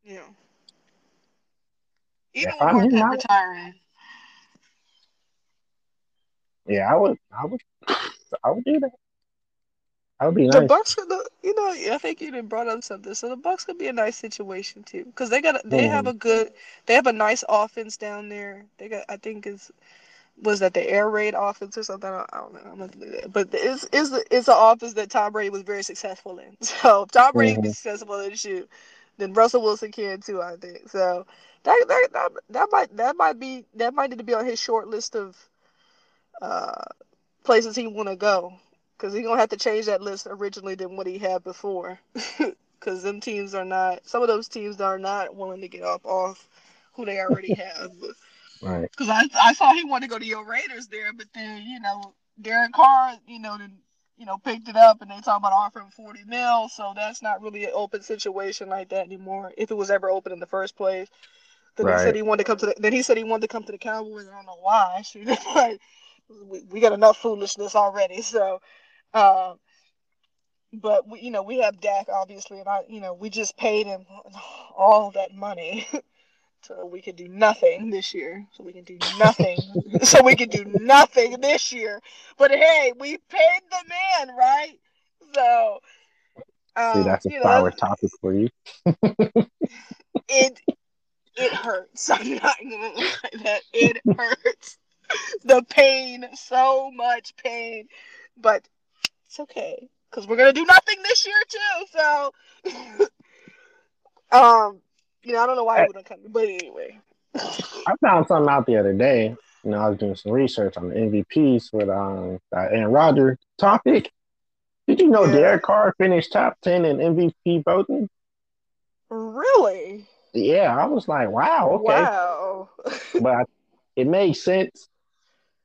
Yeah. Even yeah, with retiring. Yeah, I would. I would. I would do that. Would be nice. The Bucks could, you know, I think you didn't brought up something. So the Bucks could be a nice situation too, because they got, they mm. have a good, they have a nice offense down there. They got, I think, is was that the air raid offense or something? I don't know. I'm not gonna do that. But it's it's it's an offense that Tom Brady was very successful in. (laughs) So if Tom Brady mm-hmm. can be successful in the shoot, then Russell Wilson can too. I think so. That, that that that might that might be that might need to be on his short list of uh, places he want to go because he's gonna have to change that list originally than what he had before. (laughs) Because them teams are not some of those teams are not willing to get up off who they already (laughs) have. Right. Because I I saw he wanted to go to your Raiders there, but then you know Derek Carr, you know, then you know picked it up, and they talk about offering forty mil. So that's not really an open situation like that anymore. If it was ever open in the first place. Then right. he said he wanted to come to the. Then he said he wanted to come to the Cowboys. I don't know why. (laughs) like, we, we got enough foolishness already. So, uh, but we, you know, we have Dak obviously, and I, you know, we just paid him all that money. (laughs) So we could do nothing this year. So we can do nothing. (laughs) so we can do nothing this year. But hey, we paid the man, right? So um, See, that's a flower topic for you. (laughs) it it hurts. I'm not gonna lie that it hurts. the pain, so much pain, but it's okay because we're gonna do nothing this year too. So, (laughs) um, you know, I don't know why he wouldn't come, but anyway. I found something out the other day. You know, I was doing some research on the MVPs with um that Aaron Rodgers topic. Did you know yeah. Derek Carr finished top ten in MVP voting? Really? Yeah, I was like, wow, okay. Wow. but (laughs) it made sense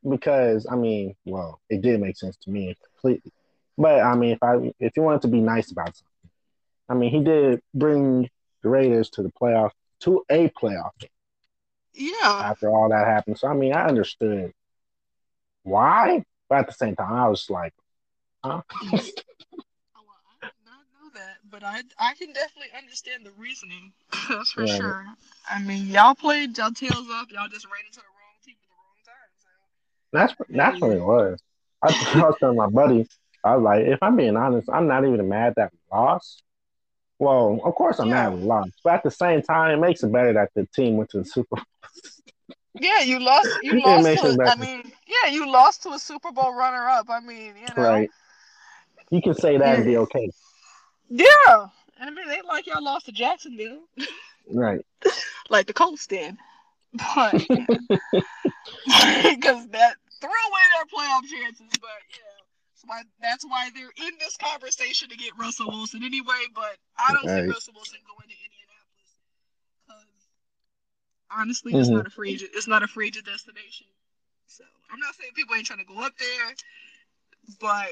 because I mean, well, it did make sense to me completely. But I mean, if I if you wanted to be nice about something, I mean, he did bring the Raiders to the playoff to a playoff game. Yeah. After all that happened, so I mean, I understood why, but at the same time, I was like, huh? Well, I did not know that, but I I can definitely understand the reasoning. (laughs) That's for yeah. sure. I mean, y'all played y'all tails up. Y'all just ran into the wrong team at the wrong time. So. That's that's what it was. I, I was telling my buddy, I like, if I'm being honest, I'm not even mad that we lost. Well, of course I'm yeah. mad we lost, but at the same time, it makes it better that the team went to the Super Bowl. Yeah, you lost. You (laughs) lost. To, I mean, yeah, you lost to a Super Bowl runner-up. I mean, you know, right? You can say that and be okay. Yeah, I mean, they like y'all lost to Jacksonville, right? (laughs) like the Colts did, but (laughs) because that threw away their playoff chances. But yeah why that's why they're in this conversation to get Russell Wilson anyway. But I don't right. see Russell Wilson going to Indianapolis because honestly, mm-hmm. it's not a free agent. It's not a free agent destination. So I'm not saying people ain't trying to go up there, but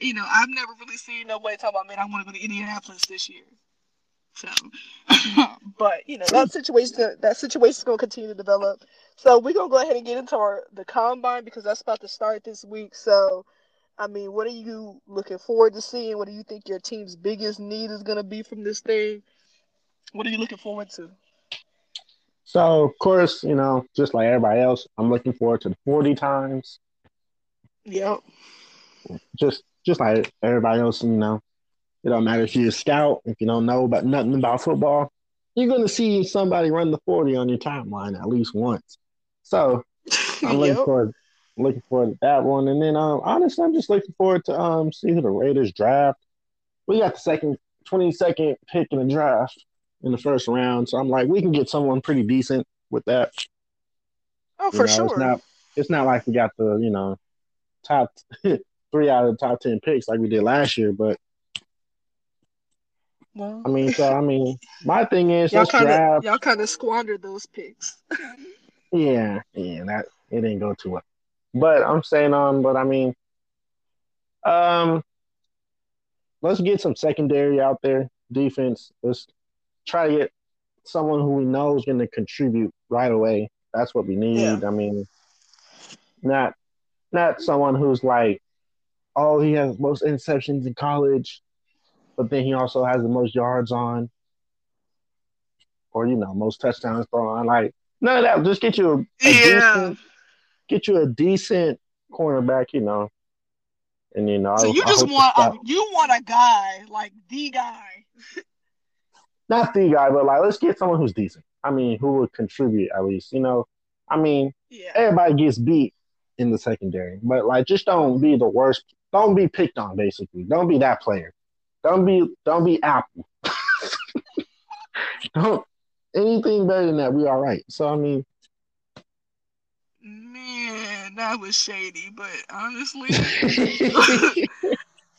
you know, I've never really seen nobody talk about man. I want to go to Indianapolis this year. So, (laughs) but you know that situation that situation is going to continue to develop. So we're gonna go ahead and get into our the combine because that's about to start this week. So, I mean, what are you looking forward to seeing? What do you think your team's biggest need is going to be from this thing? What are you looking forward to? So, of course, you know, just like everybody else, I'm looking forward to the 40 times. Yep. Just, just like everybody else, you know, it don't matter if you're a scout, if you don't know about nothing about football, you're gonna see somebody run the 40 on your timeline at least once. So, I'm looking (laughs) Yep. forward, looking forward to that one. And then, um, honestly, I'm just looking forward to um see who the Raiders draft. We got the second, 22nd pick in the draft in the first round, so I'm like, we can get someone pretty decent with that. Oh, You for know, sure. It's not, it's not like we got the you know top (laughs) three out of the top ten picks like we did last year, but well, I mean, so I (laughs) mean, my thing is y'all kind of y'all kind of squandered those picks. (laughs) Yeah, yeah, that it didn't go too well. But I'm saying, um, but I mean, um, let's get some secondary out there, defense. Let's try to get someone who we know is going to contribute right away. That's what we need. Yeah. I mean, not not someone who's like, oh, he has most interceptions in college, but then he also has the most yards on, or you know, most touchdowns thrown on. Like none of that. Just get you a, a Yeah. decent, get you a decent cornerback. You know, and you know, So I- you just want a, um, you want a guy like the guy. (laughs) not the guy, but like let's get someone who's decent. I mean, who would contribute at least. You know, I mean, Yeah. everybody gets beat in the secondary, but like just don't be the worst. Don't be picked on. Basically, don't be that player. Don't be don't be Apple. (laughs) don't anything better than that. We all right. So I mean, Man, that was shady, but honestly, (laughs)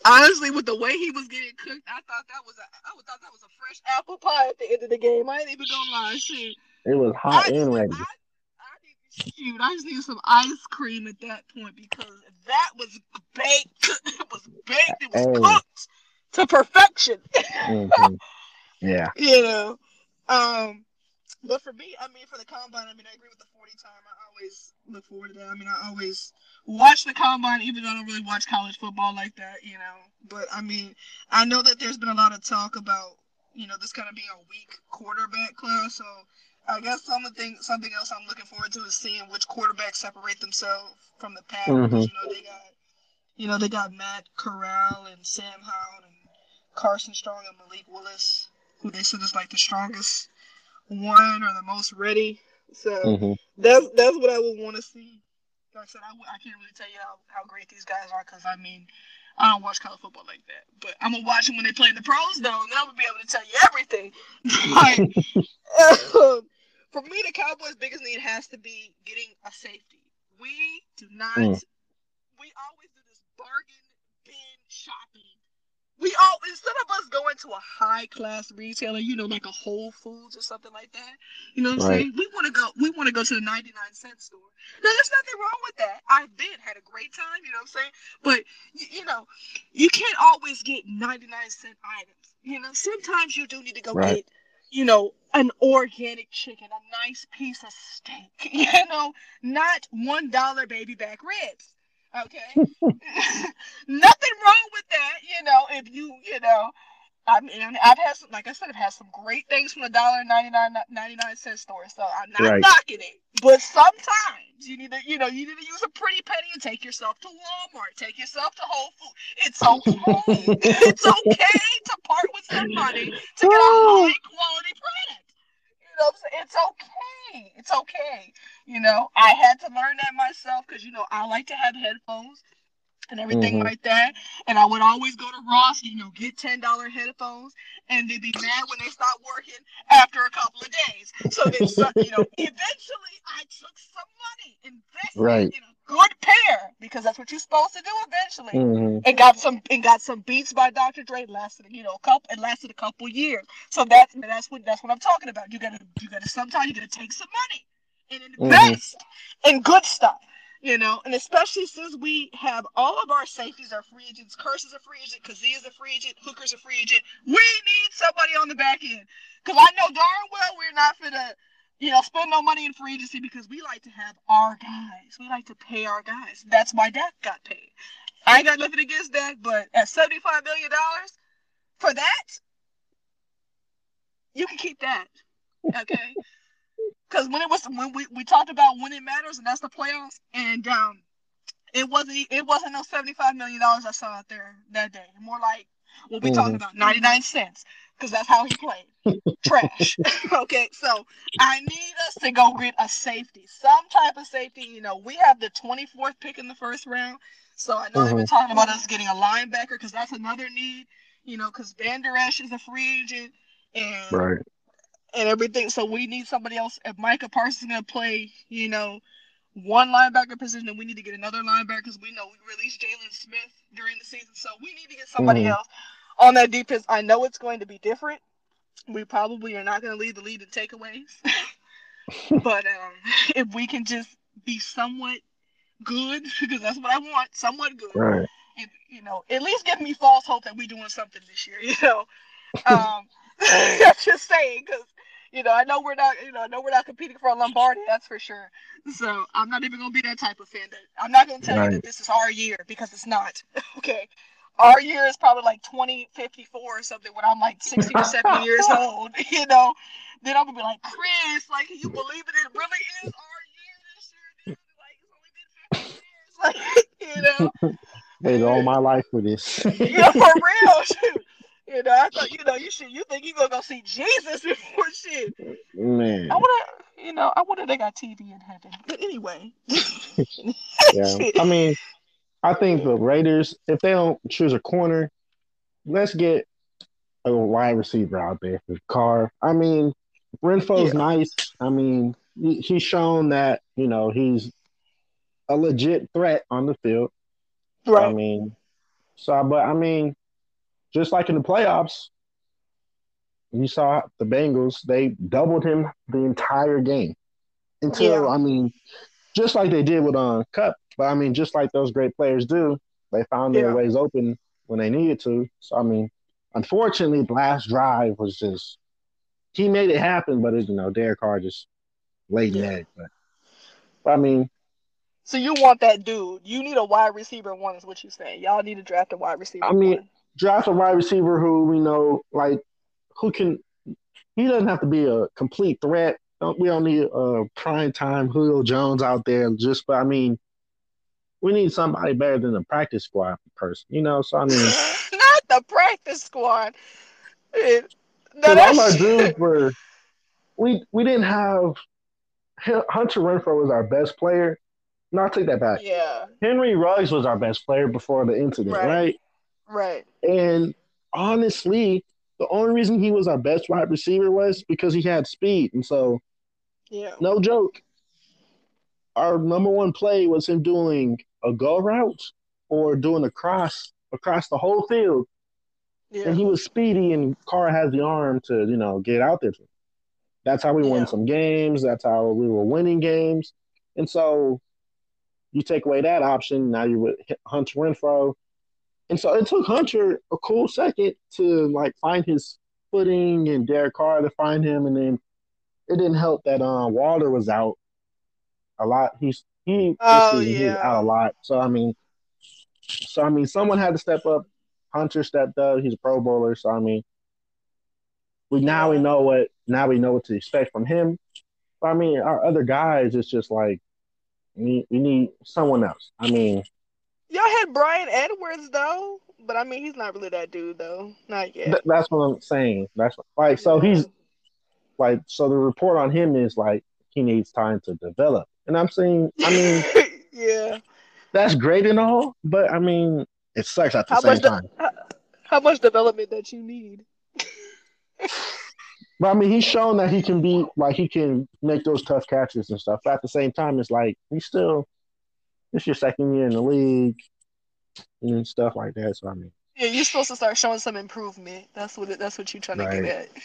honestly, with the way he was getting cooked, I thought that was a, I thought that was a fresh apple pie at the end of the game. I ain't even gonna lie, shit. it was hot just, and ready. I shoot, I just need some ice cream at that point because that was baked. (laughs) it was baked. It was cooked to perfection. Mhm. Yeah. (laughs) you know. Um, but for me, I mean, for the combine, I mean, I agree with the 40 time. I always look forward to that. I mean, I always watch the combine, even though I don't really watch college football like that, you know. But I mean, I know that there's been a lot of talk about, you know, this kind of being a weak quarterback class. So I guess some of something else I'm looking forward to is seeing which quarterbacks separate themselves from the pack. Mhm. You know, they got, you know, they got Matt Corral and Sam Howell and Carson Strong and Malik Willis, who they said is like the strongest one or the most ready. So Mhm. that's that's what I would want to see. Like I said, I, I can't really tell you how, how great these guys are because I mean, I don't watch college football like that. But I'm gonna watch them when they play in the pros, though, and then I'm gonna be able to tell you everything. (laughs) like, um, for me, the Cowboys' biggest need has to be getting a safety. We do not. Mm. We always do this bargain bin shopping. We all instead of us going to a high class retailer, you know, like a Whole Foods or something like that. You know what I'm Right. saying? We want to go. We want to go to the 99 cent store. Now, there's nothing wrong with that. I've been had a great time. You know what I'm saying? But y- you know, you can't always get 99 cent items. You know, sometimes you do need to go Right. get, you know, an organic chicken, a nice piece of steak. (laughs) You know, not one dollar baby back ribs. Okay, (laughs) nothing wrong with that. You know, if you, you know, I mean, I've had some, like I said, I've had some great things from the dollar ninety nine ninety nine cent store. So I'm not Right. knocking it, but sometimes you need to, you know, you need to use a pretty penny and take yourself to Walmart, take yourself to Whole Foods. It's okay. (laughs) it's okay to part with some money to get a high quality product. You know, what I'm saying? it's okay. It's okay. You know, I had to learn that myself because you know I like to have headphones and everything Mhm. like that. And I would always go to Ross, you know, get ten dollar headphones, and they'd be mad when they stopped working after a couple of days. So then, you know, (laughs) eventually I took some money, invested Right. in a good pair because that's what you're supposed to do eventually Mhm. and got some and got some beats by Dr. Dre. Lasted you know a couple. It lasted a couple years. So that's that's what that's what I'm talking about. You gotta you gotta sometimes you gotta take some money and invest in good stuff. You know, and especially since we have all of our safeties are free agents, Kearse is a free agent, Kazee is a free agent, Hooker's a free agent. We need somebody on the back end. Because I know darn well we're not gonna, you know, spend no money in free agency because we like to have our guys. We like to pay our guys. That's why Dak got paid. I ain't got nothing against Dak, but at $75 million for that, you can keep that. Okay. (laughs) Because when it was when we, we talked about when it matters, and that's the playoffs, and um, it wasn't it wasn't no seventy five million dollars I saw out there that day. More like what we mm-hmm. talking about ninety nine cents, because that's how he played. (laughs) Trash. (laughs) okay, so I need us to go get a safety, some type of safety. You know, we have the twenty fourth pick in the first round, so I know mm-hmm. they've been talking about us getting a linebacker because that's another need. You know, because Vander Esch is a free agent, and right and everything. So we need somebody else. If Micah Parsons is gonna play, you know, one linebacker position, then we need to get another linebacker because we know we released Jaylon Smith during the season. So we need to get somebody mm-hmm. else on that defense. I know it's going to be different. We probably are not going to lead the lead in takeaways, (laughs) but um, if we can just be somewhat good, (laughs) because that's what I want, somewhat good. Right. You know, at least give me false hope that we're doing something this year. (laughs) You know, um, I'm just saying because you know, I know we're not, you know, I know we're not competing for a Lombardi, that's for sure. So I'm not even gonna be that type of fan. That I'm not gonna tell right. you that this is our year because it's not. okay. Our year is probably like 2054 or something when I'm like 60 or 70 years (laughs) old, (laughs) you know. Then I'm gonna be like, Chris, like, can you believe it? It really is our year this year. Like, it's only been 50 years. (laughs) Like, you know. Waited all my life for this. yeah, for real. You know, I thought you know you should you think you gonna go see Jesus before shit. Man. I wanna you know, I wonder they got TV in heaven. But anyway. yeah. I mean, I think the Raiders, if they don't choose a corner, let's get a wide receiver out there for Carr. I mean, Renfrow's yeah. nice. I mean, he, he's shown that, you know, he's a legit threat on the field. Right. I mean, so but I mean, just like in the playoffs, you saw the Bengals, they doubled him the entire game. Until, yeah. I mean, just like they did with uh, Kupp, but I mean, just like those great players do, they found their yeah. ways open when they needed to. So, I mean, unfortunately, last drive was just, he made it happen, but, it, you know, Derek Carr just laid yeah. egg. But, but, I mean, so you want that dude? You need a wide receiver one, is what you're saying. Y'all need to draft a wide receiver. I mean, one draft a wide receiver who we know like who can. He doesn't have to be a complete threat. We don't need a prime time Julio Jones out there. Just, but I mean, we need somebody better than the practice squad person. You know, so I mean, (laughs) not the practice squad. Because all our dudes were, we we didn't have Hunter Renfrow was our best player. No, I'll take that back. Yeah. Henry Ruggs was our best player before the incident, right? right? Right. And honestly, the only reason he was our best wide receiver was because he had speed. And so, yeah, no joke. Our number one play was him doing a go route or doing a cross across the whole field. Yeah. And he was speedy, and Carr has the arm to, you know, get out there. That's how we yeah. won some games. That's how we were winning games. And so you take away that option, now you're with Hunter Renfrow. And so it took Hunter a cool second to like find his footing and Derek Carr to find him, and then it didn't help that uh, Waller was out a lot. He's he oh, yeah. out a lot. So I mean, so I mean, someone had to step up. Hunter stepped up. He's a Pro Bowler. So I mean, we now we know what now we know what to expect from him. But I mean, our other guys, it's just like we, we need someone else. I mean, Y'all had Bryan Edwards though, but I mean he's not really that dude though, not yet. Th- that's what I'm saying. That's like so he's like so the report on him is like he needs time to develop, and I'm saying I mean (laughs) yeah, that's great and all, but I mean it sucks at the how same time. how, how much development that you need? (laughs) But I mean, he's shown that he can be like he can make those tough catches and stuff. But at the same time, it's like he's still it's your second year in the league and stuff like that. So I mean, yeah, you're supposed to start showing some improvement. That's what it, that's what you're trying right. to get at. So,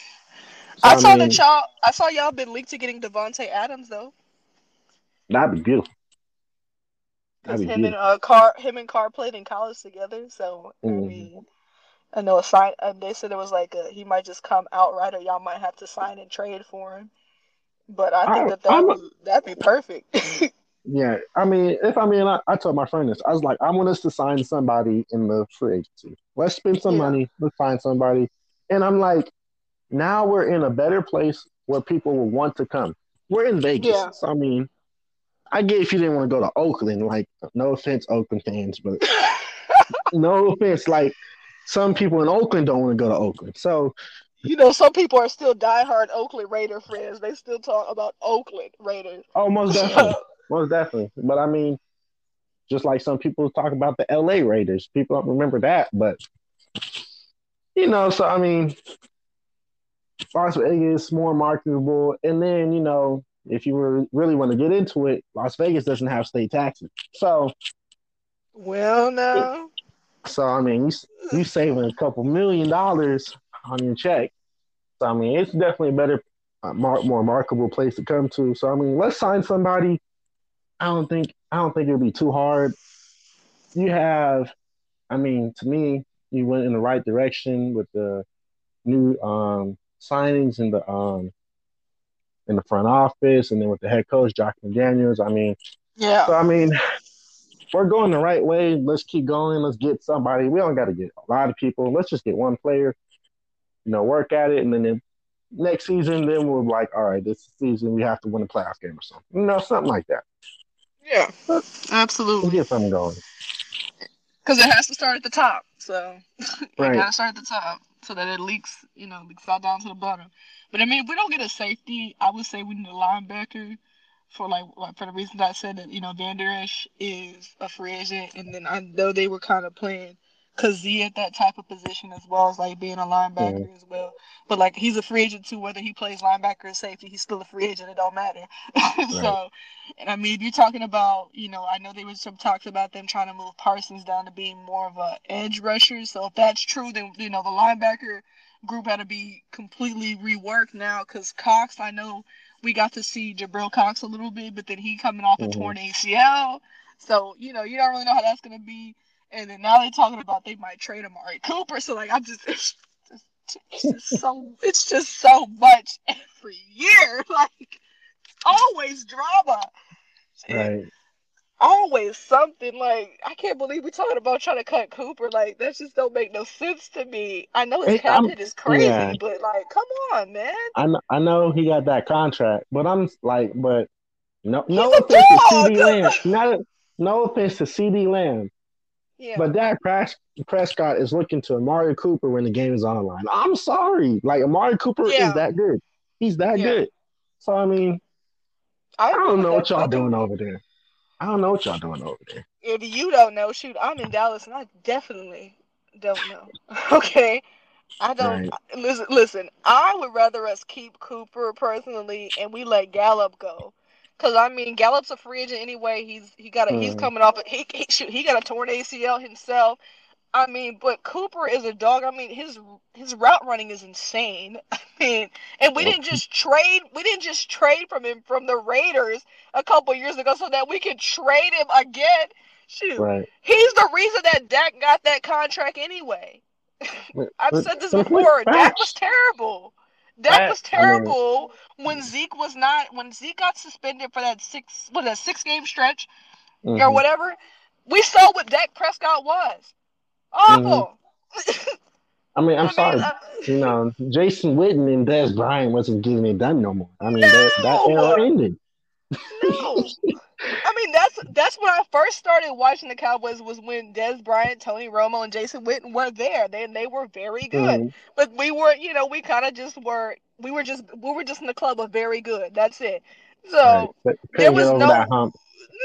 I, I saw mean, that y'all. I saw y'all been linked to getting Davante Adams though. That'd be beautiful. Because That'd be him and beautiful. uh Carr, him and Carr played in college together. So I Mhm. mean, I know a sign. They said it was like a, he might just come outright, or y'all might have to sign and trade for him. But I think I- that that I'm- would, that'd be perfect. (laughs) Yeah, I mean, if I mean, I, I told my friend this. I was like, I want us to sign somebody in the free agency. Let's spend some Yeah. money. Let's find somebody. And I'm like, now we're in a better place where people will want to come. We're in Vegas, Yeah. so I mean, I get if you didn't want to go to Oakland. Like, no offense, Oakland fans, but (laughs) no offense. Like, some people in Oakland don't want to go to Oakland. So you know, some people are still diehard Oakland Raider friends. They still talk about Oakland Raiders. Oh, most definitely. most definitely. But I mean, just like some people talk about the LA Raiders, people don't remember that. But, you know, so I mean, Las Vegas is more marketable. And then, you know, if you were, really want to get into it, Las Vegas doesn't have state taxes. So, well, no. so I mean, you, you saving a couple million dollars on your check. So, I mean, it's definitely a better, uh, more, more marketable place to come to. So, I mean, let's sign somebody. I don't think I don't think it'll be too hard. You have, I mean, to me, you went in the right direction with the new um, signings and the um, in the front office, and then with the head coach Josh McDaniels. I mean, Yeah. so I mean, we're going the right way. Let's keep going. Let's get somebody. We don't got to get a lot of people. Let's just get one player. You know, work at it, and then in next season, then we're like, all right, this season we have to win a playoff game or something. You know, something like that. Yeah. Let's Absolutely. get something going. Because it has to start at the top. So (laughs) it Right. gotta start at the top so that it leaks, you know, leaks out down to the bottom. But I mean, if we don't get a safety, I would say we need a linebacker for like, like for the reasons I said that you know Vander Esch is a free agent, and then I know they were kind of playing Kazee at that type of position as well as like being a linebacker as well. But like he's a free agent too, whether he plays linebacker or safety, he's still a free agent. It don't matter. (laughs) so, and I mean, if you're talking about, you know, I know there was some talks about them trying to move Parsons down to being more of a edge rusher. So if that's true, then you know the linebacker group had to be completely reworked now because Cox, I know we got to see Jabril Cox a little bit, but then he coming off a Mhm. torn ACL. So, you know, you don't really know how that's gonna be. And then now they're talking about they might trade Amari Cooper. So like I'm just it's just, it's just so it's just so much every year. (laughs) Like always drama. Right. Always something like I can't believe we're talking about trying to cut Cooper. Like that just don't make no sense to me. I know his Hey, cap is crazy, yeah. but like, come on, man. I know, I know he got that contract, but I'm like, but no, no He's offense to! CeeDee Lamb. Not, no offense to CeeDee Lamb, Yeah. but Dak Prescott is looking to Amari Cooper when the game is online. I'm sorry, like Amari Cooper Yeah. is that good. He's that Yeah. good. So I mean, I agree don't know what y'all I doing over there. I don't know what y'all doing over there. If you don't know, shoot, I'm in Dallas and I definitely don't know. (laughs) Okay. I don't Right. listen listen, I would rather us keep Cooper personally and we let Gallup go. Cause I mean Gallup's a free agent anyway. He's he got a he's Mhm. coming off he, he shoot he got a torn ACL himself. I mean, but Cooper is a dog. I mean, his his route running is insane. (laughs) I mean, and we didn't just trade. We didn't just trade from him from the Raiders a couple years ago so that we could trade him again. Shoot, Right. he's the reason that Dak got that contract anyway. (laughs) I've but- said this before. Dak was terrible. Dak was. I mean- terrible when Zeke was not. When Zeke got suspended for that six, what a six game stretch or Mhm. whatever. We saw what Dak Prescott was. Awful. I mean, Mm-hmm. I'm (laughs) I mean, sorry. uh, you know, Jason Witten and Dez Bryant wasn't getting it done no more. I mean, that, that era ended. no. (laughs) I mean, that's that's when I first started watching the Cowboys was when Dez Bryant, Tony Romo, and Jason Witten were there. They they were very good. Mhm. But we were, you know, we kind of just were. We were just we were just in the club of very good. That's it. So. Right. There was no-.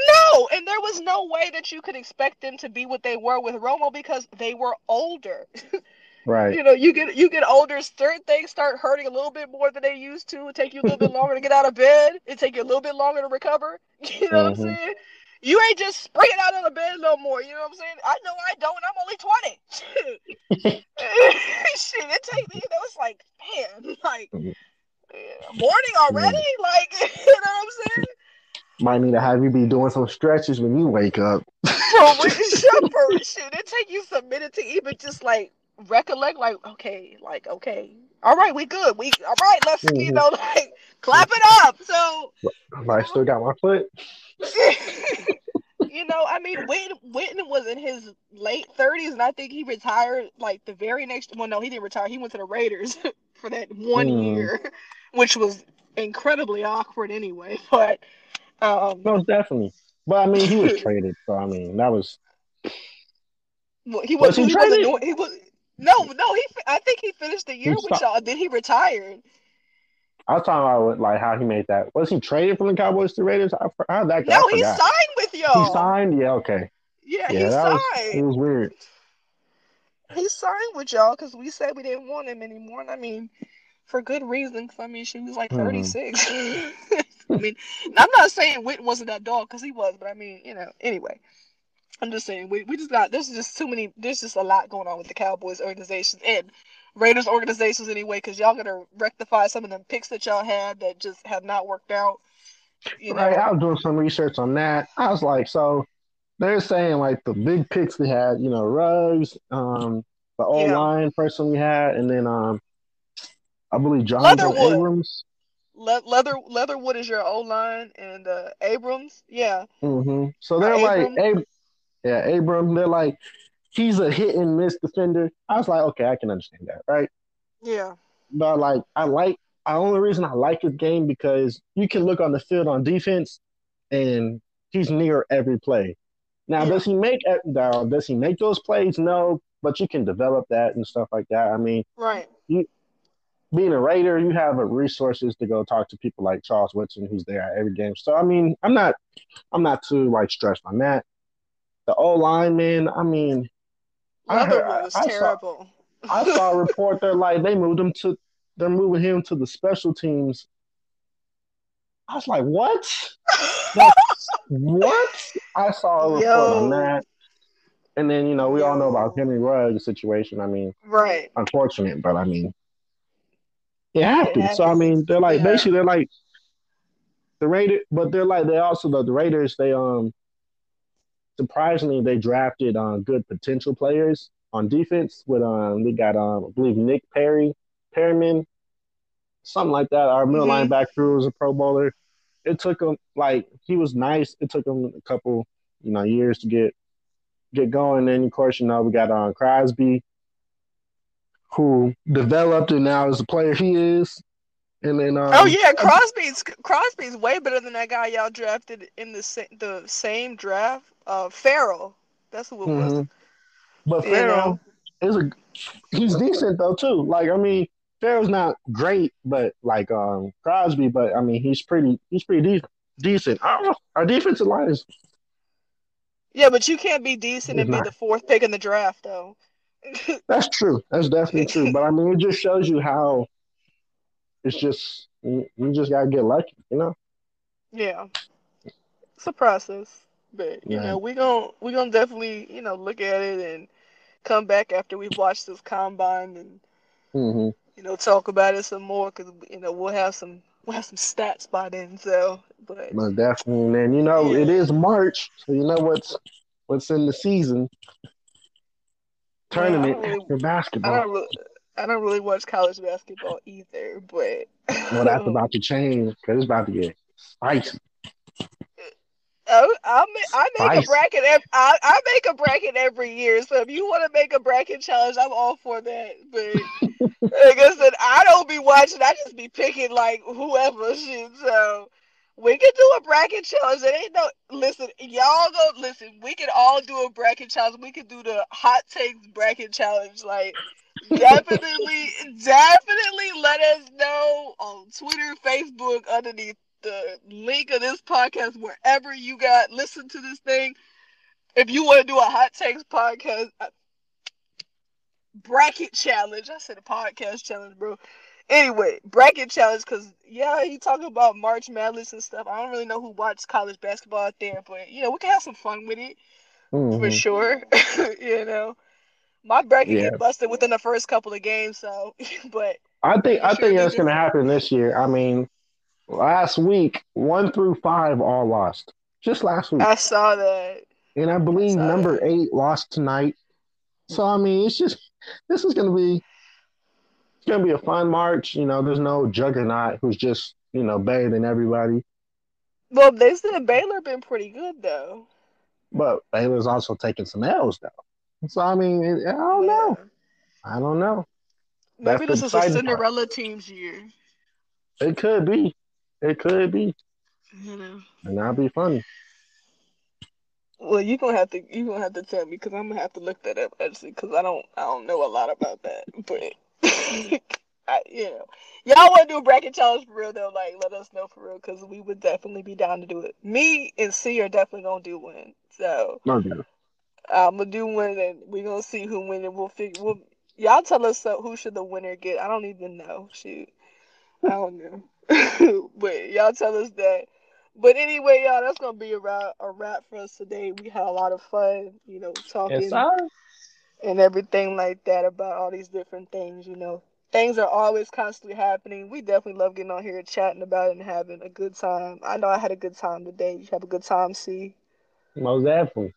No, and there was no way that you could expect them to be what they were with Romo because they were older. (laughs) Right. You know, you get you get older, certain things start hurting a little bit more than they used to. It take you a little bit (laughs) longer to get out of bed. It take you a little bit longer to recover. (laughs) You know what Mhm. I'm saying? You ain't just springing out of the bed no more. You know what I'm saying? I know I don't. I'm only 20. (laughs) Shit, it take you know. It's like man, like Mhm. morning already. Like you know what I'm saying? Might need to have you be doing some stretches when you wake up. Bro, shit, it take you some minute to even just like recollect, like, okay, like, okay, all right, we good. We all right, let's you Mhm. know, (laughs) like clap it up. So I still got my foot. (laughs) you know, I mean, Witten, Witten was in his late thirties, and I think he retired like the very next. Well, no, he didn't retire. He went to the Raiders (laughs) for that one Hmm. year, which was incredibly awkward anyway. But um, Most definitely. But I mean, he was traded, so I mean, that was well, he Was was. he he wasn't doing. He was. No, no. He. I think he finished the year He with y'all. Then he retired. I was talking about like how he made that. Was he traded from the Cowboys to Raiders? I, how that guy, No, I he signed with y'all. He signed. Yeah, okay. Yeah, Yeah, he that was signed. it was weird. he signed with y'all because we said we didn't want him anymore. And I mean, for good reason. 'cause I mean, she was like Mhm. 36. (laughs) I mean, I'm not saying Witten wasn't that dog because he was, but I mean, you know, anyway. I'm just saying we, we just got this. there's just too many there's just a lot going on with the Cowboys organizations and Raiders organizations anyway because y'all gotta rectify some of them picks that y'all had that just have not worked out. You know, Right, I was doing some research on that. I was like, so they're saying like the big picks we had, you know, Ruggs, um, the old Yeah. line person we had, and then um, I believe Leatherwood. Abrams. Le- Leather Leatherwood is your O line and uh, Abrams, yeah, hmm So they're Uh, like, Abram? Yeah, Abram. They're like, he's a hit and miss defender. I was like, okay, I can understand that, right? yeah, But like, I like. The only reason I like his game because you can look on the field on defense, and he's near every play. Now, Yeah. does he make now, Does he make those plays? No, but you can develop that and stuff like that. I mean, right, You, being a Raider, you have a resources to go talk to people like Charles Woodson, who's there at every game. So I mean, I'm not, I'm not too like stressed on that. The O line, man. I mean, I heard- was I saw- terrible. I saw a (laughs) report they're like they moved him to, they're moving him to the special teams. I was like, what? (laughs) What? I saw a report Yo. on that. And then you know we all know about Henry Ruggs' situation. I mean, right, unfortunate, but I mean, it to. So I mean, they're like Yeah. basically they're like the Raiders, but they're like they also the, the Raiders. They um surprisingly they drafted um good potential players on defense. With um they got um I believe Nick Perry Perryman, something like that. Our middle Mhm. linebacker was a Pro Bowler. It took him like he was nice. It took him a couple you know years to get get going. And of course, you know we got on Crosby who developed and now is the player he is. And then um, oh yeah, Crosby's Crosby's way better than that guy y'all drafted in the sa- the same draft. Uh, Ferrell, that's who it was. mhm. But You Ferrell is a he's decent though too. Like I mean, Ferrell's not great, but like um Crosby, but I mean he's pretty he's pretty de- decent. Our, our defensive line is Yeah, but you can't be decent and be the fourth pick in the draft though. that's true. That's definitely true. (laughs) But I mean it just shows you how it's just you, you just gotta get lucky, you know? Yeah, it's a process, but you Right. know we gonna we gonna definitely you know look at it and come back after we've watched this combine and hmm you know talk about it some more because you know we'll have some we'll have some stats by then. So, but Most definitely. And you know it is March, so you know what's what's in the season. Tournament don't really- for I basketball. don't really I don't really watch college basketball either. But Well, that's (laughs) about to change because it's about to get spicy. Oh, I make I make a bracket. ev- I I make a bracket every year. So if you want to make a bracket challenge, I'm all for that. But (laughs) like I said, I don't be watching. I just be picking like whoever shit. So we can do a bracket challenge. It ain't no listen. Y'all go listen. We can all do a bracket challenge. We can do the hot takes bracket challenge. Like definitely, definitely let us know on Twitter, Facebook, underneath the link of this podcast, wherever you got listen to this thing. If you want to do a hot takes podcast uh, bracket challenge, I said a podcast challenge, bro. Anyway, bracket challenge, cause yeah, he talking about March Madness and stuff. I don't really know who watches college basketball out there, but you know we can have some fun with it for Mhm. sure. (laughs) you know, my bracket Yeah. get busted within the first couple of games, so (laughs) but I think I Sure think that's gonna happen this year. I mean, last week, one through five all lost. Just last week. I saw that. And I believe saw number that. eight lost tonight. So I mean, it's just this is gonna be it's gonna be a fun March. You know, there's no juggernaut who's just you know better than everybody. Well, they said Baylor been pretty good though. But Baylor's also taking some L's though. So I mean, I don't know. I don't know. That's Maybe the this is a exciting part. Cinderella team's year. It could be. It could be. You know. And that'd be funny. Well, you're gonna have to you gonna have to tell me because I'm gonna have to look that up actually because I don't I don't know a lot about that. But (laughs) I, you know, y'all want to do a bracket challenge for real though? Like, let us know for real because we would definitely be down to do it. Me and C are definitely gonna do one. So Okay. I'm gonna do one and we're gonna see who win and we'll figure. We'll, y'all tell us uh, who should the winner get. I don't even know. Shoot, I don't know. (laughs) but y'all tell us that. But anyway, y'all, that's gonna be a wrap, a wrap for us today. We had a lot of fun, you know, talking Yes, and everything like that about all these different things. You know, things are always constantly happening. We definitely love getting on here chatting about it and having a good time. I know I had a good time today. You have a good time, see? Most definitely.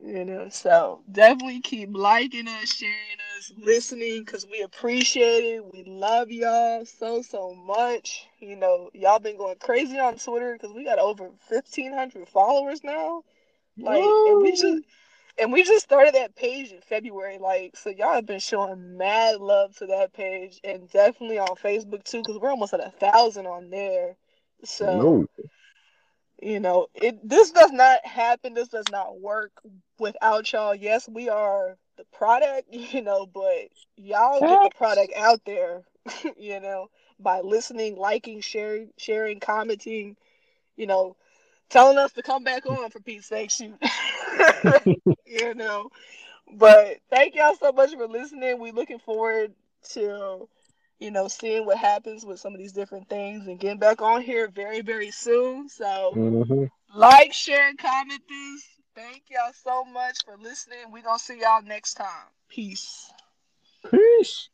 You know, so definitely keep liking us, sharing us, listening, because we appreciate it. We love y'all so, so much. You know, y'all been going crazy on Twitter because we got over 1,500 followers now. Like, and we just. And we just started that page in February, like so. Y'all have been showing mad love to that page, and definitely on Facebook too, because we're almost at a thousand on there. So No. You know it this does not happen this does not work without y'all. Yes we are the product (laughs) you know but y'all get the product out there (laughs) you know by listening liking sharing sharing commenting you know telling us to come back on for pete's sake shoot. (laughs) You know but thank y'all so much for listening. We looking forward to you know seeing what happens with some of these different things and getting back on here very very soon so hmm like, share, and comment this. Thank y'all so much for listening. We're going to see y'all next time. Peace. Peace.